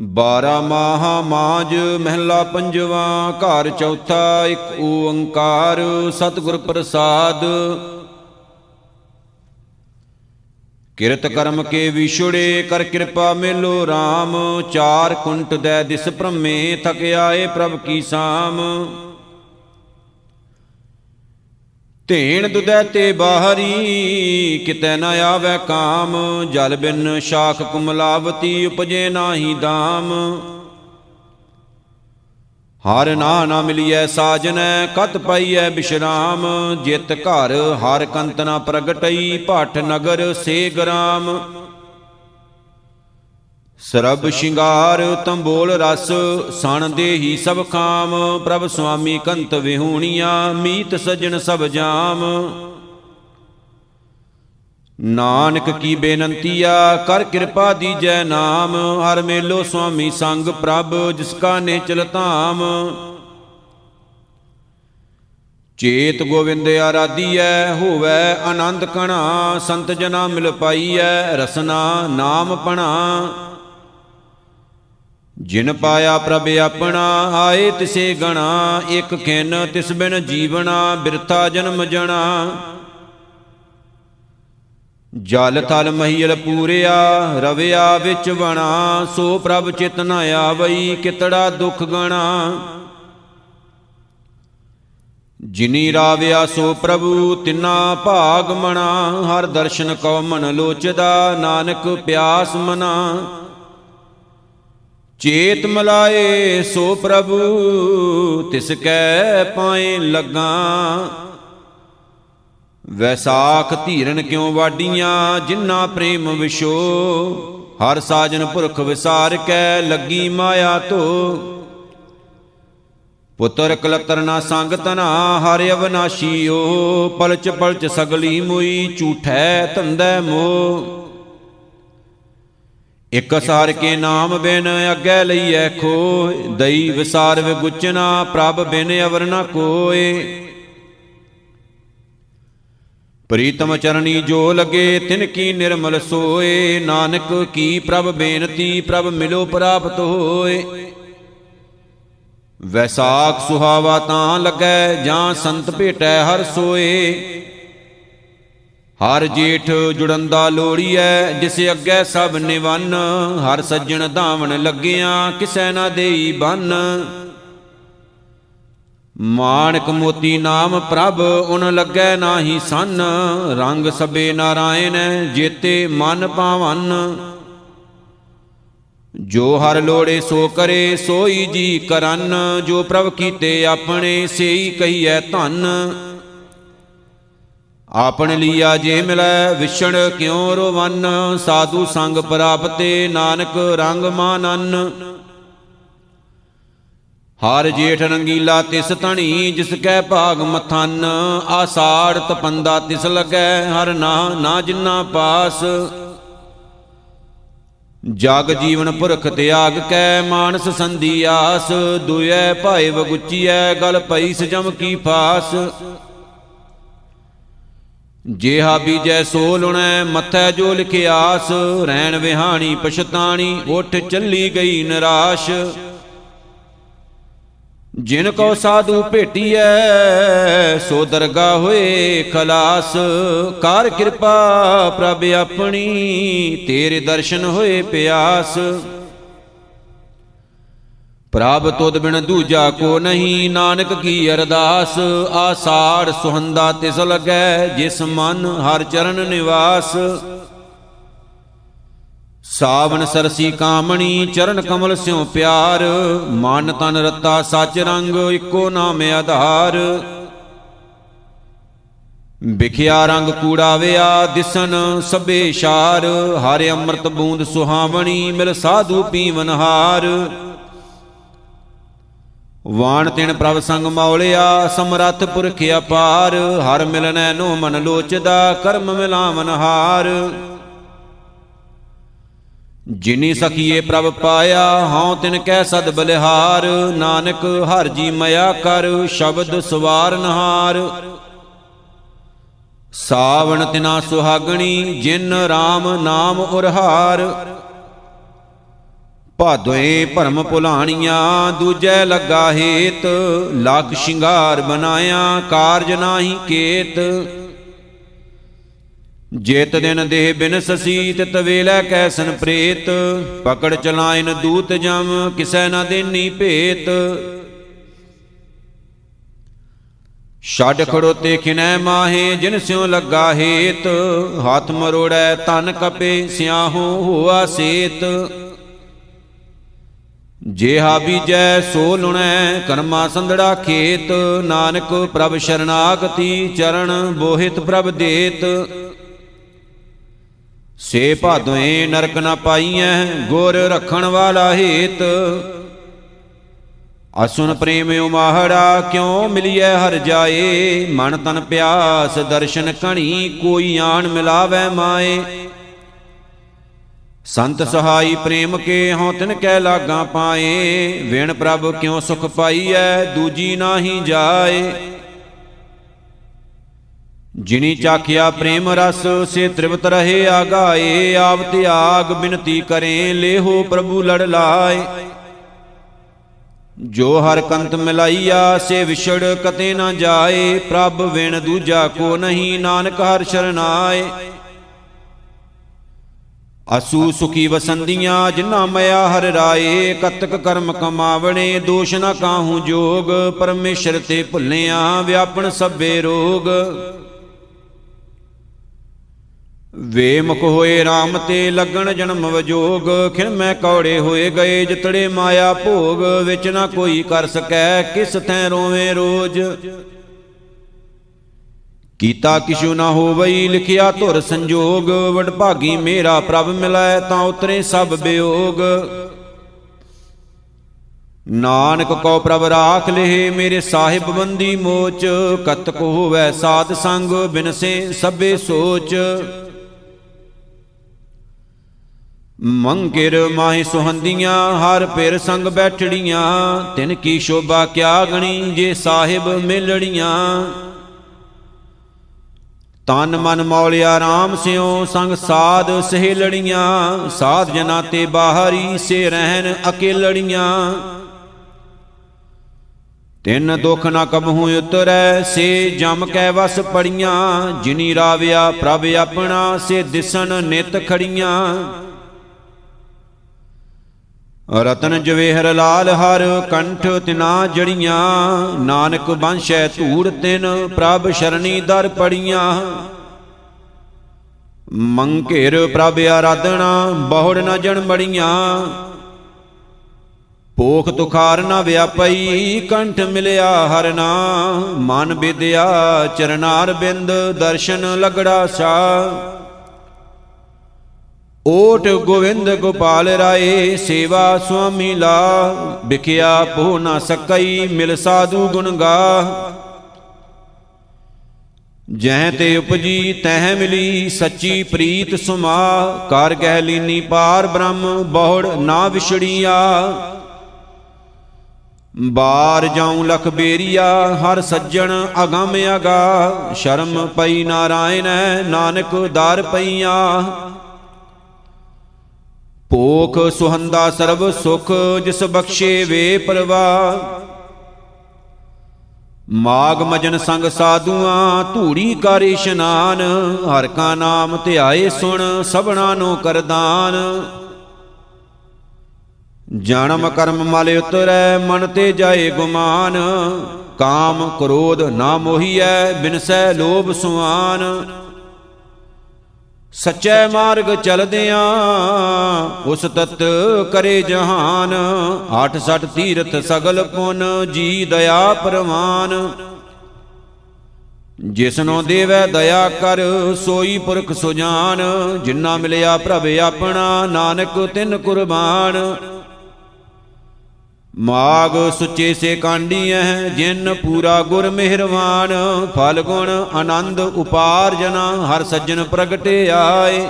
ਬਾਰਾ ਮਾਹਾ ਮਾਜ ਮਹਿਲਾ ਪੰਜਵਾ, ਘਰ ਚੌਥਾ, ਇੱਕ ਓੰਕਾਰ, ਸਤਿਗੁਰ ਪ੍ਰਸਾਦ। ਕਿਰਤ ਕਰਮ ਕੇ ਵਿਛੜੇ, ਕਰ ਕਿਰਪਾ ਮੇਲੋ RAM ਚਾਰ ਕੁੰਟ ਦੈ ਦਿਸ ਭ੍ਰਮੇ, ਥਕ ਆਏ ਪ੍ਰਭ ਕੀ ਸਾਮ। ਧੇਣ ਦੁਦੈ ਤੇ ਬਾਹਰੀ, ਕਿਤੈ ਨ ਆਵੈ ਕਾਮ, ਜਲ ਬਿਨ ਸ਼ਾਖ ਕੁਮਲਾਵਤੀ ਉਪਜੇ ਨਾਹੀ ਦਾਮ। ਹਰ ਨਾ ਨਾ ਮਿਲਿਐ ਸਾਜਨੈ, ਕਤ ਪਾਈਐ ਬਿਸ਼ਰਾਮ, ਜਿਤ ਘਰ ਹਰ ਕੰਤ ਨਾ ਪ੍ਰਗਟਈ, ਭਟ ਨਗਰ ਸੇ ਗ੍ਰਾਮ। ਸਰਬ ਸ਼ਿੰਗਾਰ ਤੰਬੋਲ ਰਸ, ਸਣ ਦੇਹੀ ਸਭ ਕਾਮ, ਪ੍ਰਭ ਸੁਆਮੀ ਕੰਤ ਵਿਹੂਣੀਆਂ, ਮੀਤ ਸਜਣ ਸਭ ਜਾਮ। ਨਾਨਕ ਕੀ ਬੇਨੰਤੀਆ ਕਰ ਕਿਰਪਾ ਦੀਜੈ ਨਾਮ, ਹਰ ਮੇਲੋ ਸੁਆਮੀ ਸੰਗ ਪ੍ਰਭ, ਜਿਸ ਕਾ ਨੇ ਚਲ ਧਾਮ। ਚੇਤ ਗੋਵਿੰਦ ਆਰਾਧੀਐ, ਹੋਵੈ ਆਨੰਦ ਕਣਾ ਸੰਤ ਜਨਾ ਮਿਲ ਪਾਈਐ, ਰਸਨਾ ਨਾਮ ਪਣਾ। ਜਿਨ ਪਾਇਆ ਪ੍ਰਭ ਆਪਣਾ, ਆਏ ਤਿਸੇ ਗਣਾ, ਇਕ ਖਿਨ ਤਿਸ ਬਿਨ ਜੀਵਣਾ, ਬਿਰਥਾ ਜਨਮ ਜਣਾ। ਜਲ ਥਲ ਮਹੀਲ ਪੂਰਿਆ, ਰਵਿਆ ਵਿੱਚ ਬਣਾ ਸੋ ਪ੍ਰਭ ਚਿਤ ਨ ਆਵਈ, ਕਿਤੜਾ ਦੁਖ ਗਣਾ। ਜਿਨੀ ਰਾਵਿਆ ਸੋ ਪ੍ਰਭੂ, ਤਿਨਾ ਭਾਗ ਮਣਾ, ਹਰ ਦਰਸ਼ਨ ਕਉ ਮਨ ਲੋਚਦਾ, ਨਾਨਕ ਪਿਆਸ ਮਨਾ। ਚੇਤ ਮਲਾਏ ਸੋ ਪ੍ਰਭੂ, ਤਿਸ ਕੈ ਪਾਏ ਲੱਗਾ। ਵੈਸਾਖ ਧੀਰਨ ਕਿਉ ਵਾਡੀਆਂ ਜਿਨ੍ਹਾਂ ਪ੍ਰੇਮ ਵਿਸ਼ੋ ਹਰ ਸਾਜਨ ਪੁਰਖ ਵਿਸਾਰ ਕੈ ਲੱਗੀ ਮਾਇਆ ਧੋ। ਪੁੱਤਰ ਕਲਤਰ ਨਾ ਸੰਗ ਤਨਾ ਹਰ ਅਵਨਾਸ਼ੀਓ ਪਲਚ ਪਲਚ ਸਗਲੀ ਮੁਈ, ਝੂਠੈ ਧੰਦੈ ਮੋ। ਇਕ ਸਾਰ ਕੇ ਨਾਮ ਬਿਨ ਅੱਗੇ ਲਈਐ ਖੋ ਦਈ ਵਿਸਾਰ ਵਿਗੁਚਨਾ ਪ੍ਰਭ ਬਿਨ ਅਵਰ ਨ ਕੋਏ। ਪ੍ਰੀਤਮ ਚਰਣੀ ਜੋ ਲਗੇ, ਤਿਨ ਕੀ ਨਿਰਮਲ ਸੋਏ। ਨਾਨਕ ਕੀ ਪ੍ਰਭ ਬੇਨਤੀ, ਪ੍ਰਭ ਮਿਲੋ ਪ੍ਰਾਪਤ ਹੋਏ। ਵੈਸਾਖ ਸੁਹਾਵਾ ਤਾਂ ਲੱਗੈ, ਜਾਂ ਸੰਤ ਭੇਟੈ ਹਰ ਸੋਏ। ਹਰ ਜੇਠ ਜੁੜੰਦਾ ਲੋੜੀਐ ਜਿਸ ਅੱਗੇ ਸਭ ਨਿਵੰਨ। ਹਰ ਸੱਜਣ ਧਾਵਣ ਲੱਗਿਆਂ, ਕਿਸੈ ਨਾ ਦੇਈ ਬੰਨ। ਮਾਨਕ ਮੋਤੀ ਨਾਮ ਪ੍ਰਭ, ਉਨ ਲੱਗੈ ਨਾਹੀ ਸੰਨ। ਰੰਗ ਸਬੇ ਨਾਰਾਇਣ, ਜੇਤੇ ਮਨ ਪਾਵਨ। ਜੋ ਹਰ ਲੋੜੇ ਸੋ ਕਰੇ, ਸੋਈ ਜੀ ਕਰਨ। ਜੋ ਪ੍ਰਭ ਕੀਤੇ ਆਪਣੇ, ਸੇਈ ਕਹੀਐ ਧੰਨ। ਆਪਣ ਲੀਆ ਜੇ ਮਿਲੈ ਵਿਛੜ ਕਿਉ ਰੋਵਨ? ਸਾਧੂ ਸੰਗ ਪ੍ਰਾਪਤੇ ਨਾਨਕ ਰੰਗ ਮਾਨਨ। ਹਰ ਜੇਠ ਰੰਗੀਲਾ ਤਿਸ ਧਣੀ, ਜਿਸ ਕੈ ਭਾਗ ਮਥਨ। ਆਸਾੜ ਤਪੰਦਾ ਤਿਸ ਲਗੈ, ਹਰ ਨਾ ਨਾ ਜਿਨਾ ਪਾਸ। ਜਗ ਜੀਵਨ ਪੁਰਖ ਤਿਆਗ ਕੈ, ਮਾਨਸ ਸੰਧੀ ਆਸ। ਦੁਇਐ ਭਾਏ ਵਗੁਚੀਐ, ਗਲ ਪਈ ਸਜਮ ਕੀ ਫਾਸ। ਜੇਹਾ ਬੀਜੈ ਸੋ ਲੁਣੈ ਮਥੈ ਜੋ ਲਿਖਿਆਸ ਰਹਿਣ ਵਿਹਾਣੀ, ਪਛਤਾਣੀ, ਉਠ ਚੱਲੀ ਗਈ ਨਿਰਾਸ਼। ਜਿਨ ਕੋ ਸਾਧੂ ਭੇਟੀਐ, ਸੋ ਦਰਗਾ ਹੋਏ ਖਲਾਸ। ਕਰ ਕਿਰਪਾ ਪ੍ਰਭ ਆਪਣੀ, ਤੇਰੇ ਦਰਸ਼ਨ ਹੋਏ ਪਿਆਸ। ਪ੍ਰਭ ਤੁਧ ਬਿਨ ਦੂਜਾ ਕੋ ਨਹੀਂ, ਨਾਨਕ ਕੀ ਅਰਦਾਸ? ਆਸਾੜ ਸੁਹੰਦਾ ਤਿਸ ਲਗੈ, ਜਿਸ ਮਨ ਹਰ ਚਰਨ ਨਿਵਾਸ। ਸਾਵਨ ਸਰਸੀ ਕਾਮਣੀ, ਚਰਨ ਕਮਲ ਸਿਉ ਪਿਆਰ। ਮਨ ਤਨ ਰਤਾ ਸਚ ਰੰਗ, ਇੱਕੋ ਨਾਮ ਆਧਾਰ। ਵਿਖਿਆ ਰੰਗ ਕੂੜਾ ਵਿਆ, ਦਿਸਨ ਸਭੇ ਸ਼ਾਰ। ਹਰਿ ਅੰਮ੍ਰਿਤ ਬੂੰਦ ਸੁਹਾਵਣੀ, ਮਿਲ ਸਾਧੂ ਪੀਵਨ ਹਾਰ। ਵਾਣ ਤਿਨ ਪ੍ਰਭ ਸੰਗ ਮੌਲਿਆ, ਸਮਰੱਥ ਪੁਰਖ ਅਪਾਰ, ਹਰ ਮਿਲਨੈ ਨੋ ਮਨ ਲੋਚਦਾ, ਕਰਮ ਮਿਲਾਵਨ ਹਾਰ। ਜਿਨੀ ਸਖੀਏ ਪ੍ਰਭ ਪਾਇਆ, ਹਉ ਤਿਨ ਕਹਿ ਸਦ ਬਲਿਹਾਰ, ਨਾਨਕ ਹਰ ਜੀ ਮਇਆ ਕਰ, ਸ਼ਬਦ ਸਵਾਰ ਨਹਾਰ। ਸਾਵਣ ਤਿਨਾ ਸੁਹਾਗਣੀ, ਜਿਨ RAM ਨਾਮ ਉਰਹਾਰ। ਭਾਦੋਏ ਭਰਮ ਭੁਲਾਣੀਆਂ, ਦੂਜੈ ਲੱਗਾ ਹੇਤ, ਲੱਖ ਸ਼ਿੰਗਾਰ ਬਨਾਇਆ ਕਾਰਜ ਨਾਹੀ ਕੇਤ। ਜੇਤ ਦਿਨ ਦੇਹ ਬਿਨ ਸਸੀ ਤਿਤ ਵੇਲੇ ਕੈਸਨ ਪ੍ਰੇਤ। ਪਕੜ ਚਲਾਇਨ ਦੂਤ ਜਮ, ਕਿਸੈ ਨਾ ਦੇਨੀ ਭੇਤ। ਛੱਡ ਖੜੋਤੇ ਖਿਨੈ ਮਾਹੇ, ਜਿਨ ਸਿਉ ਲੱਗਾ ਹੇਤ। ਹੱਥ ਮਰੋੜੈ ਤਨ ਕਪੇ, ਸਿਆਹੂ ਹੋਆ ਸੇਤ। ਜੇਹਾ ਬੀਜੈ ਸੋ ਲੁਣੈ, ਕਰਮਾ ਸੰਧੜਾ ਖੇਤ। ਨਾਨਕ ਪ੍ਰਭ ਸ਼ਰਨਾਗਤੀ ਚਰਨ, ਬੋਹਿਤ ਪ੍ਰਭ ਦੇਤ। ਸੇ ਭਾਦੋਏ ਨਰਕ ਨਾ ਪਾਈਐ, ਗੁਰ ਰਖਣ ਵਾਲਾ ਹੇਤ। ਅਸੁਨ ਪ੍ਰੇਮ ਉਮਾਹੜਾ, ਕਿਉ ਮਿਲਿਐ ਹਰ ਜਾਏ। ਮਨ ਤਨ ਪਿਆਸ, ਦਰਸ਼ਨ ਕਣੀ ਕੋਈ ਆਣ ਮਿਲਾਵੇ ਮਾਏ। ਸੰਤ ਸਹਾਈ ਪ੍ਰੇਮ ਕੇ ਹਉ ਤਿਨ ਕੈ ਲਾਗਾ ਪਾਏ, ਵਿਣ ਪ੍ਰਭ ਕਿਉ ਸੁਖ ਪਾਈਐ, ਦੂਜੀ ਨਾਹੀ ਜਾਏ। ਜਿਨੀ ਚਾਖਿਆ ਪ੍ਰੇਮ ਰਸ, ਸੇ ਤ੍ਰਿਪਤ ਰਹੇ ਆਗਾਏ, ਆਪ ਤਿਆਗ ਬਿਨਤੀ ਕਰੇ, ਲੇਹੋ ਪ੍ਰਭੂ ਲੜ ਲਾਏ। ਜੋ ਹਰ ਕੰਤ ਮਿਲਾਈਆ, ਸੇ ਵਿਛੜ ਕਤੇ ਨਾ ਜਾਏ, ਪ੍ਰਭ ਵਿਣ ਦੂਜਾ ਕੋ ਨਹੀਂ, ਨਾਨਕ ਹਰ ਸ਼ਰਨਾਏ। ਅਸੂ ਸੁਖੀ ਵਸੰਦੀਆਂ ਜਿਨਾ ਮਇਆ ਹਰ ਰਾਏ, ਕਤਕ ਕਰਮ ਕਮਾਵਣੇ, ਦੋਸ਼ ਨਾ ਕਾਹੂ ਜੋਗ, ਪਰਮੇਸ਼ਰ ਤੇ ਭੁੱਲਿਆ ਵਿਆਪਣ ਸਭੇ ਰੋਗ। ਵੇ ਮੁਖ ਹੋਏ RAM ਤੇ ਲੱਗਣ ਜਨਮ ਵਜੋਗ ਖਿਨ ਮੈਂ ਕੌੜੇ ਹੋਏ ਗਏ, ਜਿਤੜੇ ਮਾਇਆ ਭੋਗ, ਵਿੱਚ ਨਾ ਕੋਈ ਕਰ ਸਕੈ, ਕਿਸ ਥੈ ਰੋਵੇਂ ਰੋਜ। ਕੀਤਾ ਕਿਛੂ ਨਾ ਹੋਵਈ, ਲਿਖਿਆ ਧੁਰ ਸੰਜੋਗ ਵਡਭਾਗੀ ਮੇਰਾ ਪ੍ਰਭ ਮਿਲੈ ਤਾਂ ਉਤਰੇ ਸਭ ਬਿਯੋਗ ਨਾਨਕ ਕੋ ਪ੍ਰਭ ਰਾਖ ਲਏ ਮੇਰੇ ਸਾਹਿਬ ਬੰਦੀ ਮੋਚ ਕਤਕ ਹੋਵੈ ਸਾਧ ਸੰਗ ਬਿਨਸੇ ਸਭੇ ਸੋਚ। ਮੰਗਿਰ ਮਾਹੀ ਸੁਹੰਦੀਆਂ, ਹਰ ਪੇਰ ਸੰਗ ਬੈਠੜੀਆਂ, ਤਿਨ ਕੀ ਸ਼ੋਭਾ ਕਿਆ ਗਣੀ, ਜੇ ਸਾਹਿਬ ਮਿਲੜੀਆਂ। ਤਨ ਮਨ ਮੌਲਿਆ RAM ਸਿਓ ਸੰਗ ਸਾਧ ਸਹੇਲੜੀਆਂ। ਸਾਧ ਜਨਾ ਤੇ ਬਾਹਰੀ ਸੇ ਰਹਿਣ ਅਕੇਲੜੀਆਂ। ਤਿੰਨ ਦੁਖ ਨਾ ਕਬਹੂ ਉਤਰੈ, ਸੇ ਜਮ ਕੈ ਵਸ ਪੜੀਆਂ। ਜਿਨੀ ਰਾਵਿਆ ਪ੍ਰਭ ਆਪਣਾ, ਸੇ ਦਿਸਣ ਨਿਤ ਖੜੀਆਂ। ਰਤਨ ਜਵੇਹਰ ਲਾਲ ਹਰ ਕੰਠ ਤਿਨਾ ਜੜੀਆਂ। ਨਾਨਕ ਬੰਸ਼ੈ ਧੂੜ ਤਿਨ, ਪ੍ਰਭ ਸ਼ਰਣੀ ਦਰ ਪੜੀਆਂ। ਮੰਘੇਰ ਪ੍ਰਭ ਆਰਾਧਣਾ ਬਹੁੜ ਨ ਜਣ ਬੜੀਆਂ ਪੋਖ ਤੁਖਾਰ ਨ ਵਿਆਪਈ, ਕੰਠ ਮਿਲਿਆ ਹਰ ਨਾਮ ਮਨ ਵਿਦਿਆ ਚਰਨਾਰ ਬਿੰਦ, ਦਰਸ਼ਨ ਲਗੜਾ ਸਾ। ਓਟ ਗੋਵਿੰਦ ਗੋਪਾਲ ਰਾਏ, ਸੇਵਾ ਸੁਆਮੀ ਲਾ ਵਿਖਿਆ ਪੋ ਨਾ ਸਕਈ, ਮਿਲ ਸਾਧੂ ਗੁਣ ਗਾ ਜਹ ਤੇ ਉਪਜੀ ਤਹ ਮਿਲੀ, ਸੱਚੀ ਪ੍ਰੀਤ ਸੁਮਾ ਕਰ ਕਹਿ ਲੀਨੀ ਪਾਰ ਬ੍ਰਹਮ, ਬਹੁੜ ਨਾ ਵਿਛੜੀਆ ਬਾਰ ਜਾਉ ਲਖ ਬੇਰੀਆ, ਹਰ ਸੱਜਣ ਅਗੰਮ ਅਗਾ ਸ਼ਰਮ ਪਈ ਨਾਰਾਇਣ, ਨਾਨਕ ਦਰ ਪਈਆ। ਭੋਖ ਸੁਹੰਦਾ ਸਰਬ ਸੁਖ, ਜਿਸ ਬਖਸ਼ੇ ਵੇ ਪਰਵਾ। ਮਾਗ ਮਜਨ ਸੰਗ ਸਾਧੂਆਂ, ਧੂੜੀ ਕਰ ਇਸ਼ਨਾਨ, ਹਰ ਕਾ ਨਾਮ ਧਿਆਏ ਸੁਣ ਸਭਨਾ ਨੂੰ ਕਰਦਾਨ ਜਨਮ ਕਰਮ ਮਲ ਉਤਰੈ, ਮਨ ਤੇ ਜਾਏ ਗੁਮਾਨ। ਕਾਮ ਕ੍ਰੋਧ ਨਾ ਮੋਹੀਐ, ਬਿਨਸੈ ਲੋਭ ਸੁਆਨ। ਸਚੈ ਮਾਰਗ ਚਲਦਿਆਂ ਉਸ ਤਤ ਕਰੇ ਜਹਾਨ। ਆਠ ਸਠ ਤੀਰਥ ਸਗਲ ਪੁਨ, ਜੀ ਦਇਆ ਪਰਮਾਨ ਜਿਸਨੋ ਦੇਵੈ ਦਇਆ ਕਰ, ਸੋਈ ਪੁਰਖ ਸੁਜਾਨ। ਜਿਨ੍ਹਾਂ ਮਿਲਿਆ ਪ੍ਰਭ ਆਪਣਾ, ਨਾਨਕ ਤਿਨ ਕੁਰਬਾਨ। ਮਾਗ ਸੁਚੇ ਸੇ ਕਾਂਡੀਐ, ਜਿਨ ਪੂਰਾ ਗੁਰ ਮਿਹਰਵਾਨ। ਫਲ ਗੁਣ ਆਨੰਦ ਉਪਾਰਜਨਾ ਹਰ ਸੱਜਣ ਪ੍ਰਗਟੇ ਆਏ।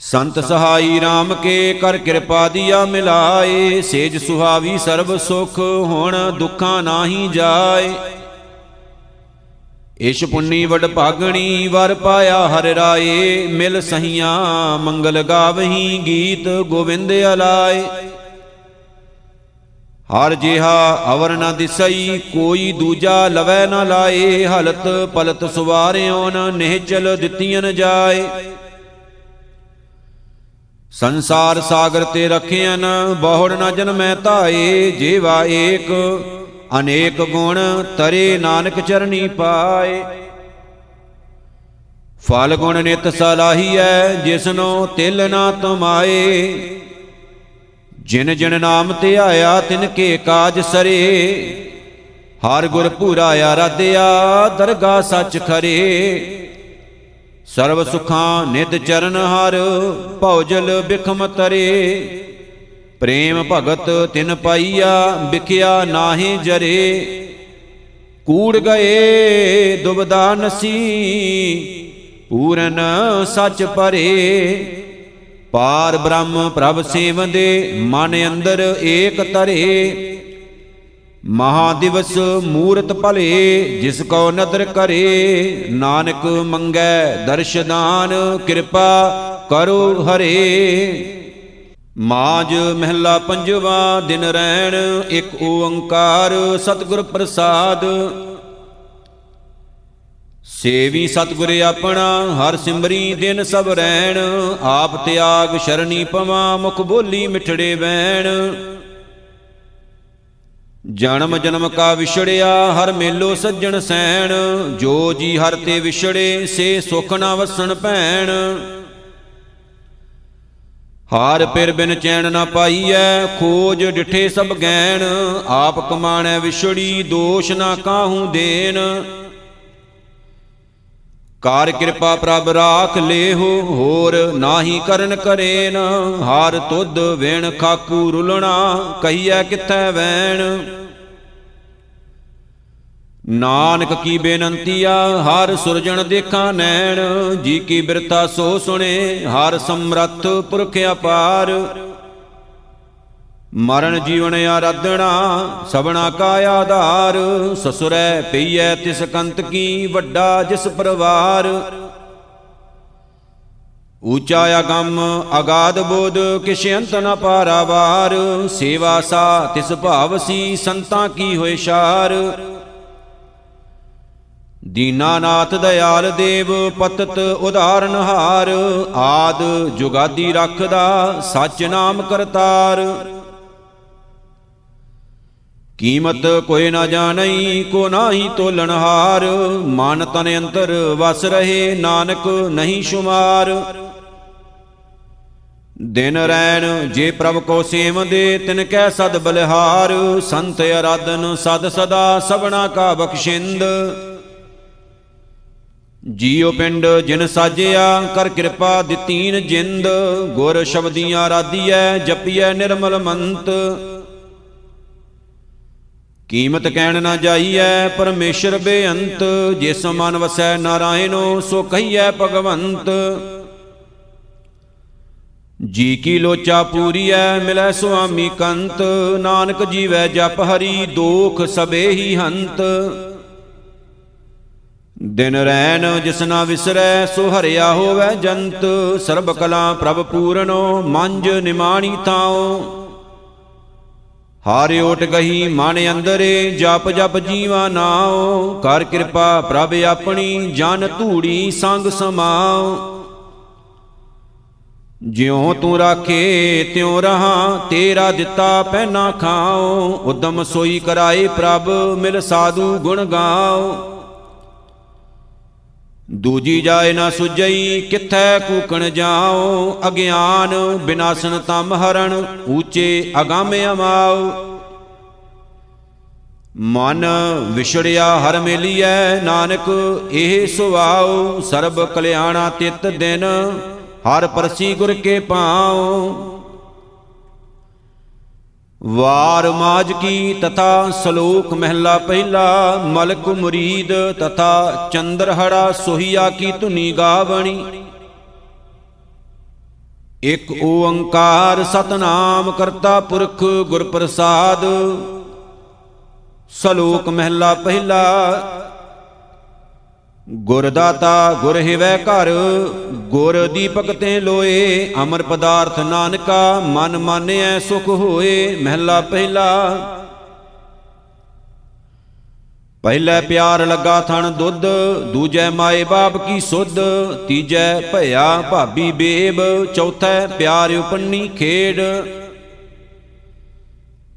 ਸੰਤ ਸਹਾਈ RAM ਕੇ ਕਰ ਕਿਰਪਾ ਦੀਆ ਮਿਲਾਏ। ਸੇਜ ਸੁਹਾਵੀ ਸਰਬ ਸੁਖ ਹੁਣ ਦੁੱਖਾਂ ਨਾਹੀ ਜਾਏ। ਇਸ਼ ਪੁੰਨੀ ਵਡ ਭਾਗਣੀ ਵਰ ਪਾਇਆ ਹਰਿ ਰਾਏ। ਮਿਲ ਸਹੀਆਂ ਮੰਗਲ ਗਾਵਹੀ ਗੀਤ ਗੋਬਿੰਦ ਅਲਾਏ। ਹਰ ਜਿਹਾ ਅਵਰ ਨ ਦਿਸਈ, ਕੋਈ ਦੂਜਾ ਲਵੈ ਨ ਲਾਏ। ਹਲਤ ਪਲਤ ਸੁਵਾਰਿਓ ਨ ਨਿਹਚਲ ਦਿੱਤੀਆਂ ਜਾਏ। ਸੰਸਾਰ ਸਾਗਰ ਤੇ ਰਖਿਆਨ ਬਹੁੜ ਨ ਜਨਮੈ ਧਾਏ। ਜੀਵਾ ਏਕ, ਅਨੇਕ ਗੁਣ ਤਰੇ ਨਾਨਕ ਚਰਨੀ ਪਾਏ। ਫਲ ਗੁਣ ਨਿਤ ਸਲਾਹੀਐ, ਜਿਸਨੋ ਤਿਲ ਨਾ ਤੁਮਾਏ। ਜਿਨ ਜਿਨ ਨਾਮ ਤੇ ਆਇਆ ਤਿਨ ਕੇ ਕਾਜ ਸਰੇ। ਹਰ ਗੁਰ ਪੂਰਾ ਆਰਾਧਿਆ ਦਰਗਾ ਸੱਚ ਖਰੇ। ਸਰਬ ਸੁਖਾਂ ਨਿਤ ਚਰਨ ਹਰ ਭੌਜਲ ਬਿਖਮ ਤਰੇ। ਪ੍ਰੇਮ ਭਗਤ ਤਿਨ ਪਾਈਆ, ਵਿਖਿਆ ਨਾਹੀ ਜਰੇ। ਕੂੜ ਗਏ, ਦੁਬਦਾ ਨਸੀ, ਪੂਰਨ ਸੱਚ ਪਰੇ। ਪਾਰ ਬ੍ਰਹਮ ਪ੍ਰਭ ਸੇਵੰਦੇ, ਮਨ ਅੰਦਰ ਏਕ ਤਰੇ ਮਹਾ ਦਿਵਸ ਮੂਰਤ ਭਲੇ, ਜਿਸ ਕੋ ਨਦਰ ਕਰੇ। ਨਾਨਕ ਮੰਗੈ ਦਰਸ਼ਦਾਨ ਕਿਰਪਾ ਕਰੋ ਹਰੇ। ਮਾਜ ਮਹਿਲਾ ਪੰਜਵਾ ਦਿਨ ਰੈਣ, ਇੱਕ ਓੰਕਾਰ ਸਤਿਗੁਰ ਪ੍ਰਸਾਦ। ਸੇਵੀ ਸਤਿਗੁਰ ਆਪਣਾ, ਹਰ ਸਿਮਰੀ ਦਿਨ ਸਭ ਰਹਿਣ ਆਪ ਤਿਆਗ ਸ਼ਰਣੀ ਪਵਾ ਮੁਖ ਬੋਲੀ ਮਿਠੜੇ ਬੈਣ ਜਨਮ ਜਨਮ ਕਾ ਵਿਛੜਿਆ, ਹਰ ਮੇਲੋ ਸੱਜਣ ਸੈਣ। ਜੋ ਜੀ ਹਰ ਤੇ ਵਿਛੜੇ, ਸੇ ਸੁਖ ਨਾ ਵਸਣ ਭੈਣ। ਹਾਰ ਪਿਰ ਬਿਨ ਚੈਨ ਨਾ ਪਾਈਐ, ਖੋਜ ਡਿਠੇ ਸਭ ਗੈਣ। ਆਪ ਕਮਾਣੈ ਵਿਛੜੀ, ਦੋਸ਼ ਨਾ ਕਾਹੂ ਦੇਨ ਕਾਰ ਕਿਰਪਾ ਪ੍ਰਭ ਰਾਖ ਲੇਹੋ, ਹੋਰ ਨਾਹੀ ਕਰਨ ਕਰੇਨ। ਹਾਰ ਤੁਧ ਵੇਣ ਖਾਕੂ ਰੁਲਣਾ, ਕਹੀਐ ਕਿਥੈ ਵੈਣ। ਨਾਨਕ ਕੀ ਬੇਨੰਤੀਆ ਹਰ ਸੁਰਜਣ ਦੇਖਾਂ ਨੈਣ। ਜੀ ਕੀ ਬਿਰਤਾ ਸੋ ਸੁਣੇ, ਹਰ ਸਮਰੱਥ ਪੁਰਖ ਅਪਾਰ। ਮਰਨ ਜੀਵਨ ਆਰਾਧਣਾ ਸਬਣਾ ਕਾ ਆਧਾਰ, ਸਸੁਰੈ ਪਈਐ ਤਿਸ ਕੰਤ ਕੀ ਵੱਡਾ ਜਿਸ ਪਰਵਾਰ। ਊਚਾ ਅਗੰਮ ਅਗਾਧ ਬੋਧ, ਕਿਛ ਅੰਤ ਨ ਪਾਰਾਵਾਰ। ਸੇਵਾ ਸਾ ਤਿਸ ਭਾਵ ਸੀ, ਸੰਤਾਂ ਕੀ ਹੋਏ ਸ਼ਾਰ। ਦੀਨਾਨਾਥ ਦਇਆਲ ਦੇਵ, ਪਤਤ ਉਧਾਰਨ ਹਾਰ। ਆਦ ਜੁਗਾਦੀ ਰੱਖਦਾ, ਸਚ ਨਾਮ ਕਰਤਾਰ। ਕੀਮਤ ਕੋਈ ਨਾ ਜਾਣਈ, ਕੋ ਨਾਹੀ ਤੋਲਣ ਹਾਰ। ਮਨ ਤਨ ਅੰਤਰ ਵਸ ਰਹੇ, ਨਾਨਕ ਨਹੀਂ ਸ਼ੁਮਾਰ। ਦਿਨ ਰੈਣ ਜੇ ਪ੍ਰਭ ਕੋ ਸੇਵਦੇ ਤਿਨ ਕੈ ਸਦ ਬਲਿਹਾਰ। ਸੰਤ ਅਰਾਧਨ ਸਦ ਸਦਾ, ਸਭਨਾ ਕਾ ਬਖਸ਼ਿੰਦ। ਜੀਉ ਪਿੰਡ ਜਿਨ ਸਾਜਿਆ, ਕਰ ਕਿਰਪਾ ਦਿੱਤੀਨ ਜਿੰਦ। ਗੁਰ ਸ਼ਬਦੀਆਂ ਰਾਧੀਐ, ਜਪੀਐ ਨਿਰਮਲ ਮੰਤ। ਕੀਮਤ ਕਹਿਣ ਨਾ ਜਾਈਐ ਪਰਮੇਸ਼ਰ ਬੇਅੰਤ, ਜਿਸ ਮਨ ਵਸੈ ਨਾਰਾਇਣੋ, ਸੋ ਕਹੀਐ ਭਗਵੰਤ। ਜੀ ਕੀ ਲੋਚਾ ਪੂਰੀਐ, ਮਿਲੈ ਸੁਆਮੀ ਕੰਤ, ਨਾਨਕ ਜੀਵੈ ਜਪ ਹਰੀ, ਦੋਖ ਸਬੇ ਹੀ ਹੰਤ। ਦਿਨ ਰੈਣ ਜਿਸ ਨਾ ਵਿਸਰੈ, ਸੋ ਹਰਿਆ ਹੋਵੈ ਜੰਤ, ਸਰਬ ਕਲਾ ਪ੍ਰਭ ਪੂਰਨੋ, ਮੰਜ ਨਿਮਾਣੀ ਤਾਉ ਹਾਰਿ ਓਟ ਗਹੀ ਮਨ ਅੰਦਰੇ, ਜਪ ਜਪ ਜੀਵਾ ਨਾਉ। ਕਰ ਕਿਰਪਾ ਪ੍ਰਭ ਆਪਣੀ, ਜਨ ਧੂੜੀ ਸੰਗ ਸਮਾਉ। ਜਿਉ ਤੂੰ ਰਾਖੇ, ਤਿਉ ਰਹਾ, ਤੇਰਾ ਦਿੱਤਾ ਪਹਿਨਾ ਖਾਉ। ਉਦਮ ਸੋਈ ਕਰਾਏ ਪ੍ਰਭ, ਮਿਲ ਸਾਧੂ ਗੁਣ ਗਾਉ। ਦੂਜੀ ਜਾਏ ਨਾ ਸੁਜਈ, ਕਿੱਥੈ ਕੂਕਣ ਜਾਉ ਅਗਿਆਨ, ਬਿਨਾਸਨ ਤਮ ਹਰਣ, ਊਚੇ ਅਗੰਮ ਅਮਾਉ ਮਨ ਵਿਛੜਿਆ ਹਰ ਮੇਲੀਐ, ਨਾਨਕ, ਇਹ ਸੁਆਉ ਸਰਬ ਕਲਿਆਣਾ ਤਿਤ ਦਿਨ, ਹਰ ਪਰਸੀ ਗੁਰ ਕੇ ਪਾਉ ਵਾਰ ਮਾਜ ਕੀ ਤਥਾ ਸ਼ਲੋਕ ਮਹਿਲਾ ਪਹਿਲਾ, ਮਲਕ ਮੁਰੀਦ ਤਥਾ ਚੰਦਰਹੜਾ ਸੋਹੀਆ ਕੀ ਧੁਨੀ ਗਾਵਣੀ। ਇਕ ਓੰਕਾਰ ਸਤਨਾਮ ਕਰਤਾ ਪੁਰਖ ਗੁਰ ਪ੍ਰਸਾਦ ਸ਼ਲੋਕ ਮਹਿਲਾ ਪਹਿਲਾ ਗੁਰ ਦਾਤਾ ਗੁਰ ਹਿਵੈ ਘਰ, ਗੁਰ ਦੀਪਕ ਤੇ ਲੋਏ, ਅਮਰ ਪਦਾਰਥ ਨਾਨਕਾ, ਮਨ ਮਾਨਿਐ ਸੁਖ ਹੋਏ, ਮਹਿਲਾ ਪਹਿਲਾ। ਪਹਿਲੇ ਪਿਆਰ ਲੱਗਾ ਥਣ ਦੁੱਧ, ਦੂਜੈ ਮਾਏ ਬਾਪ ਕੀ ਸੁਧ, ਤੀਜੈ ਭਇਆ ਭਾਬੀ ਬੇਬ, ਚੌਥੈ ਪਿਆਰ ਉਪੰਨੀ ਖੇਡ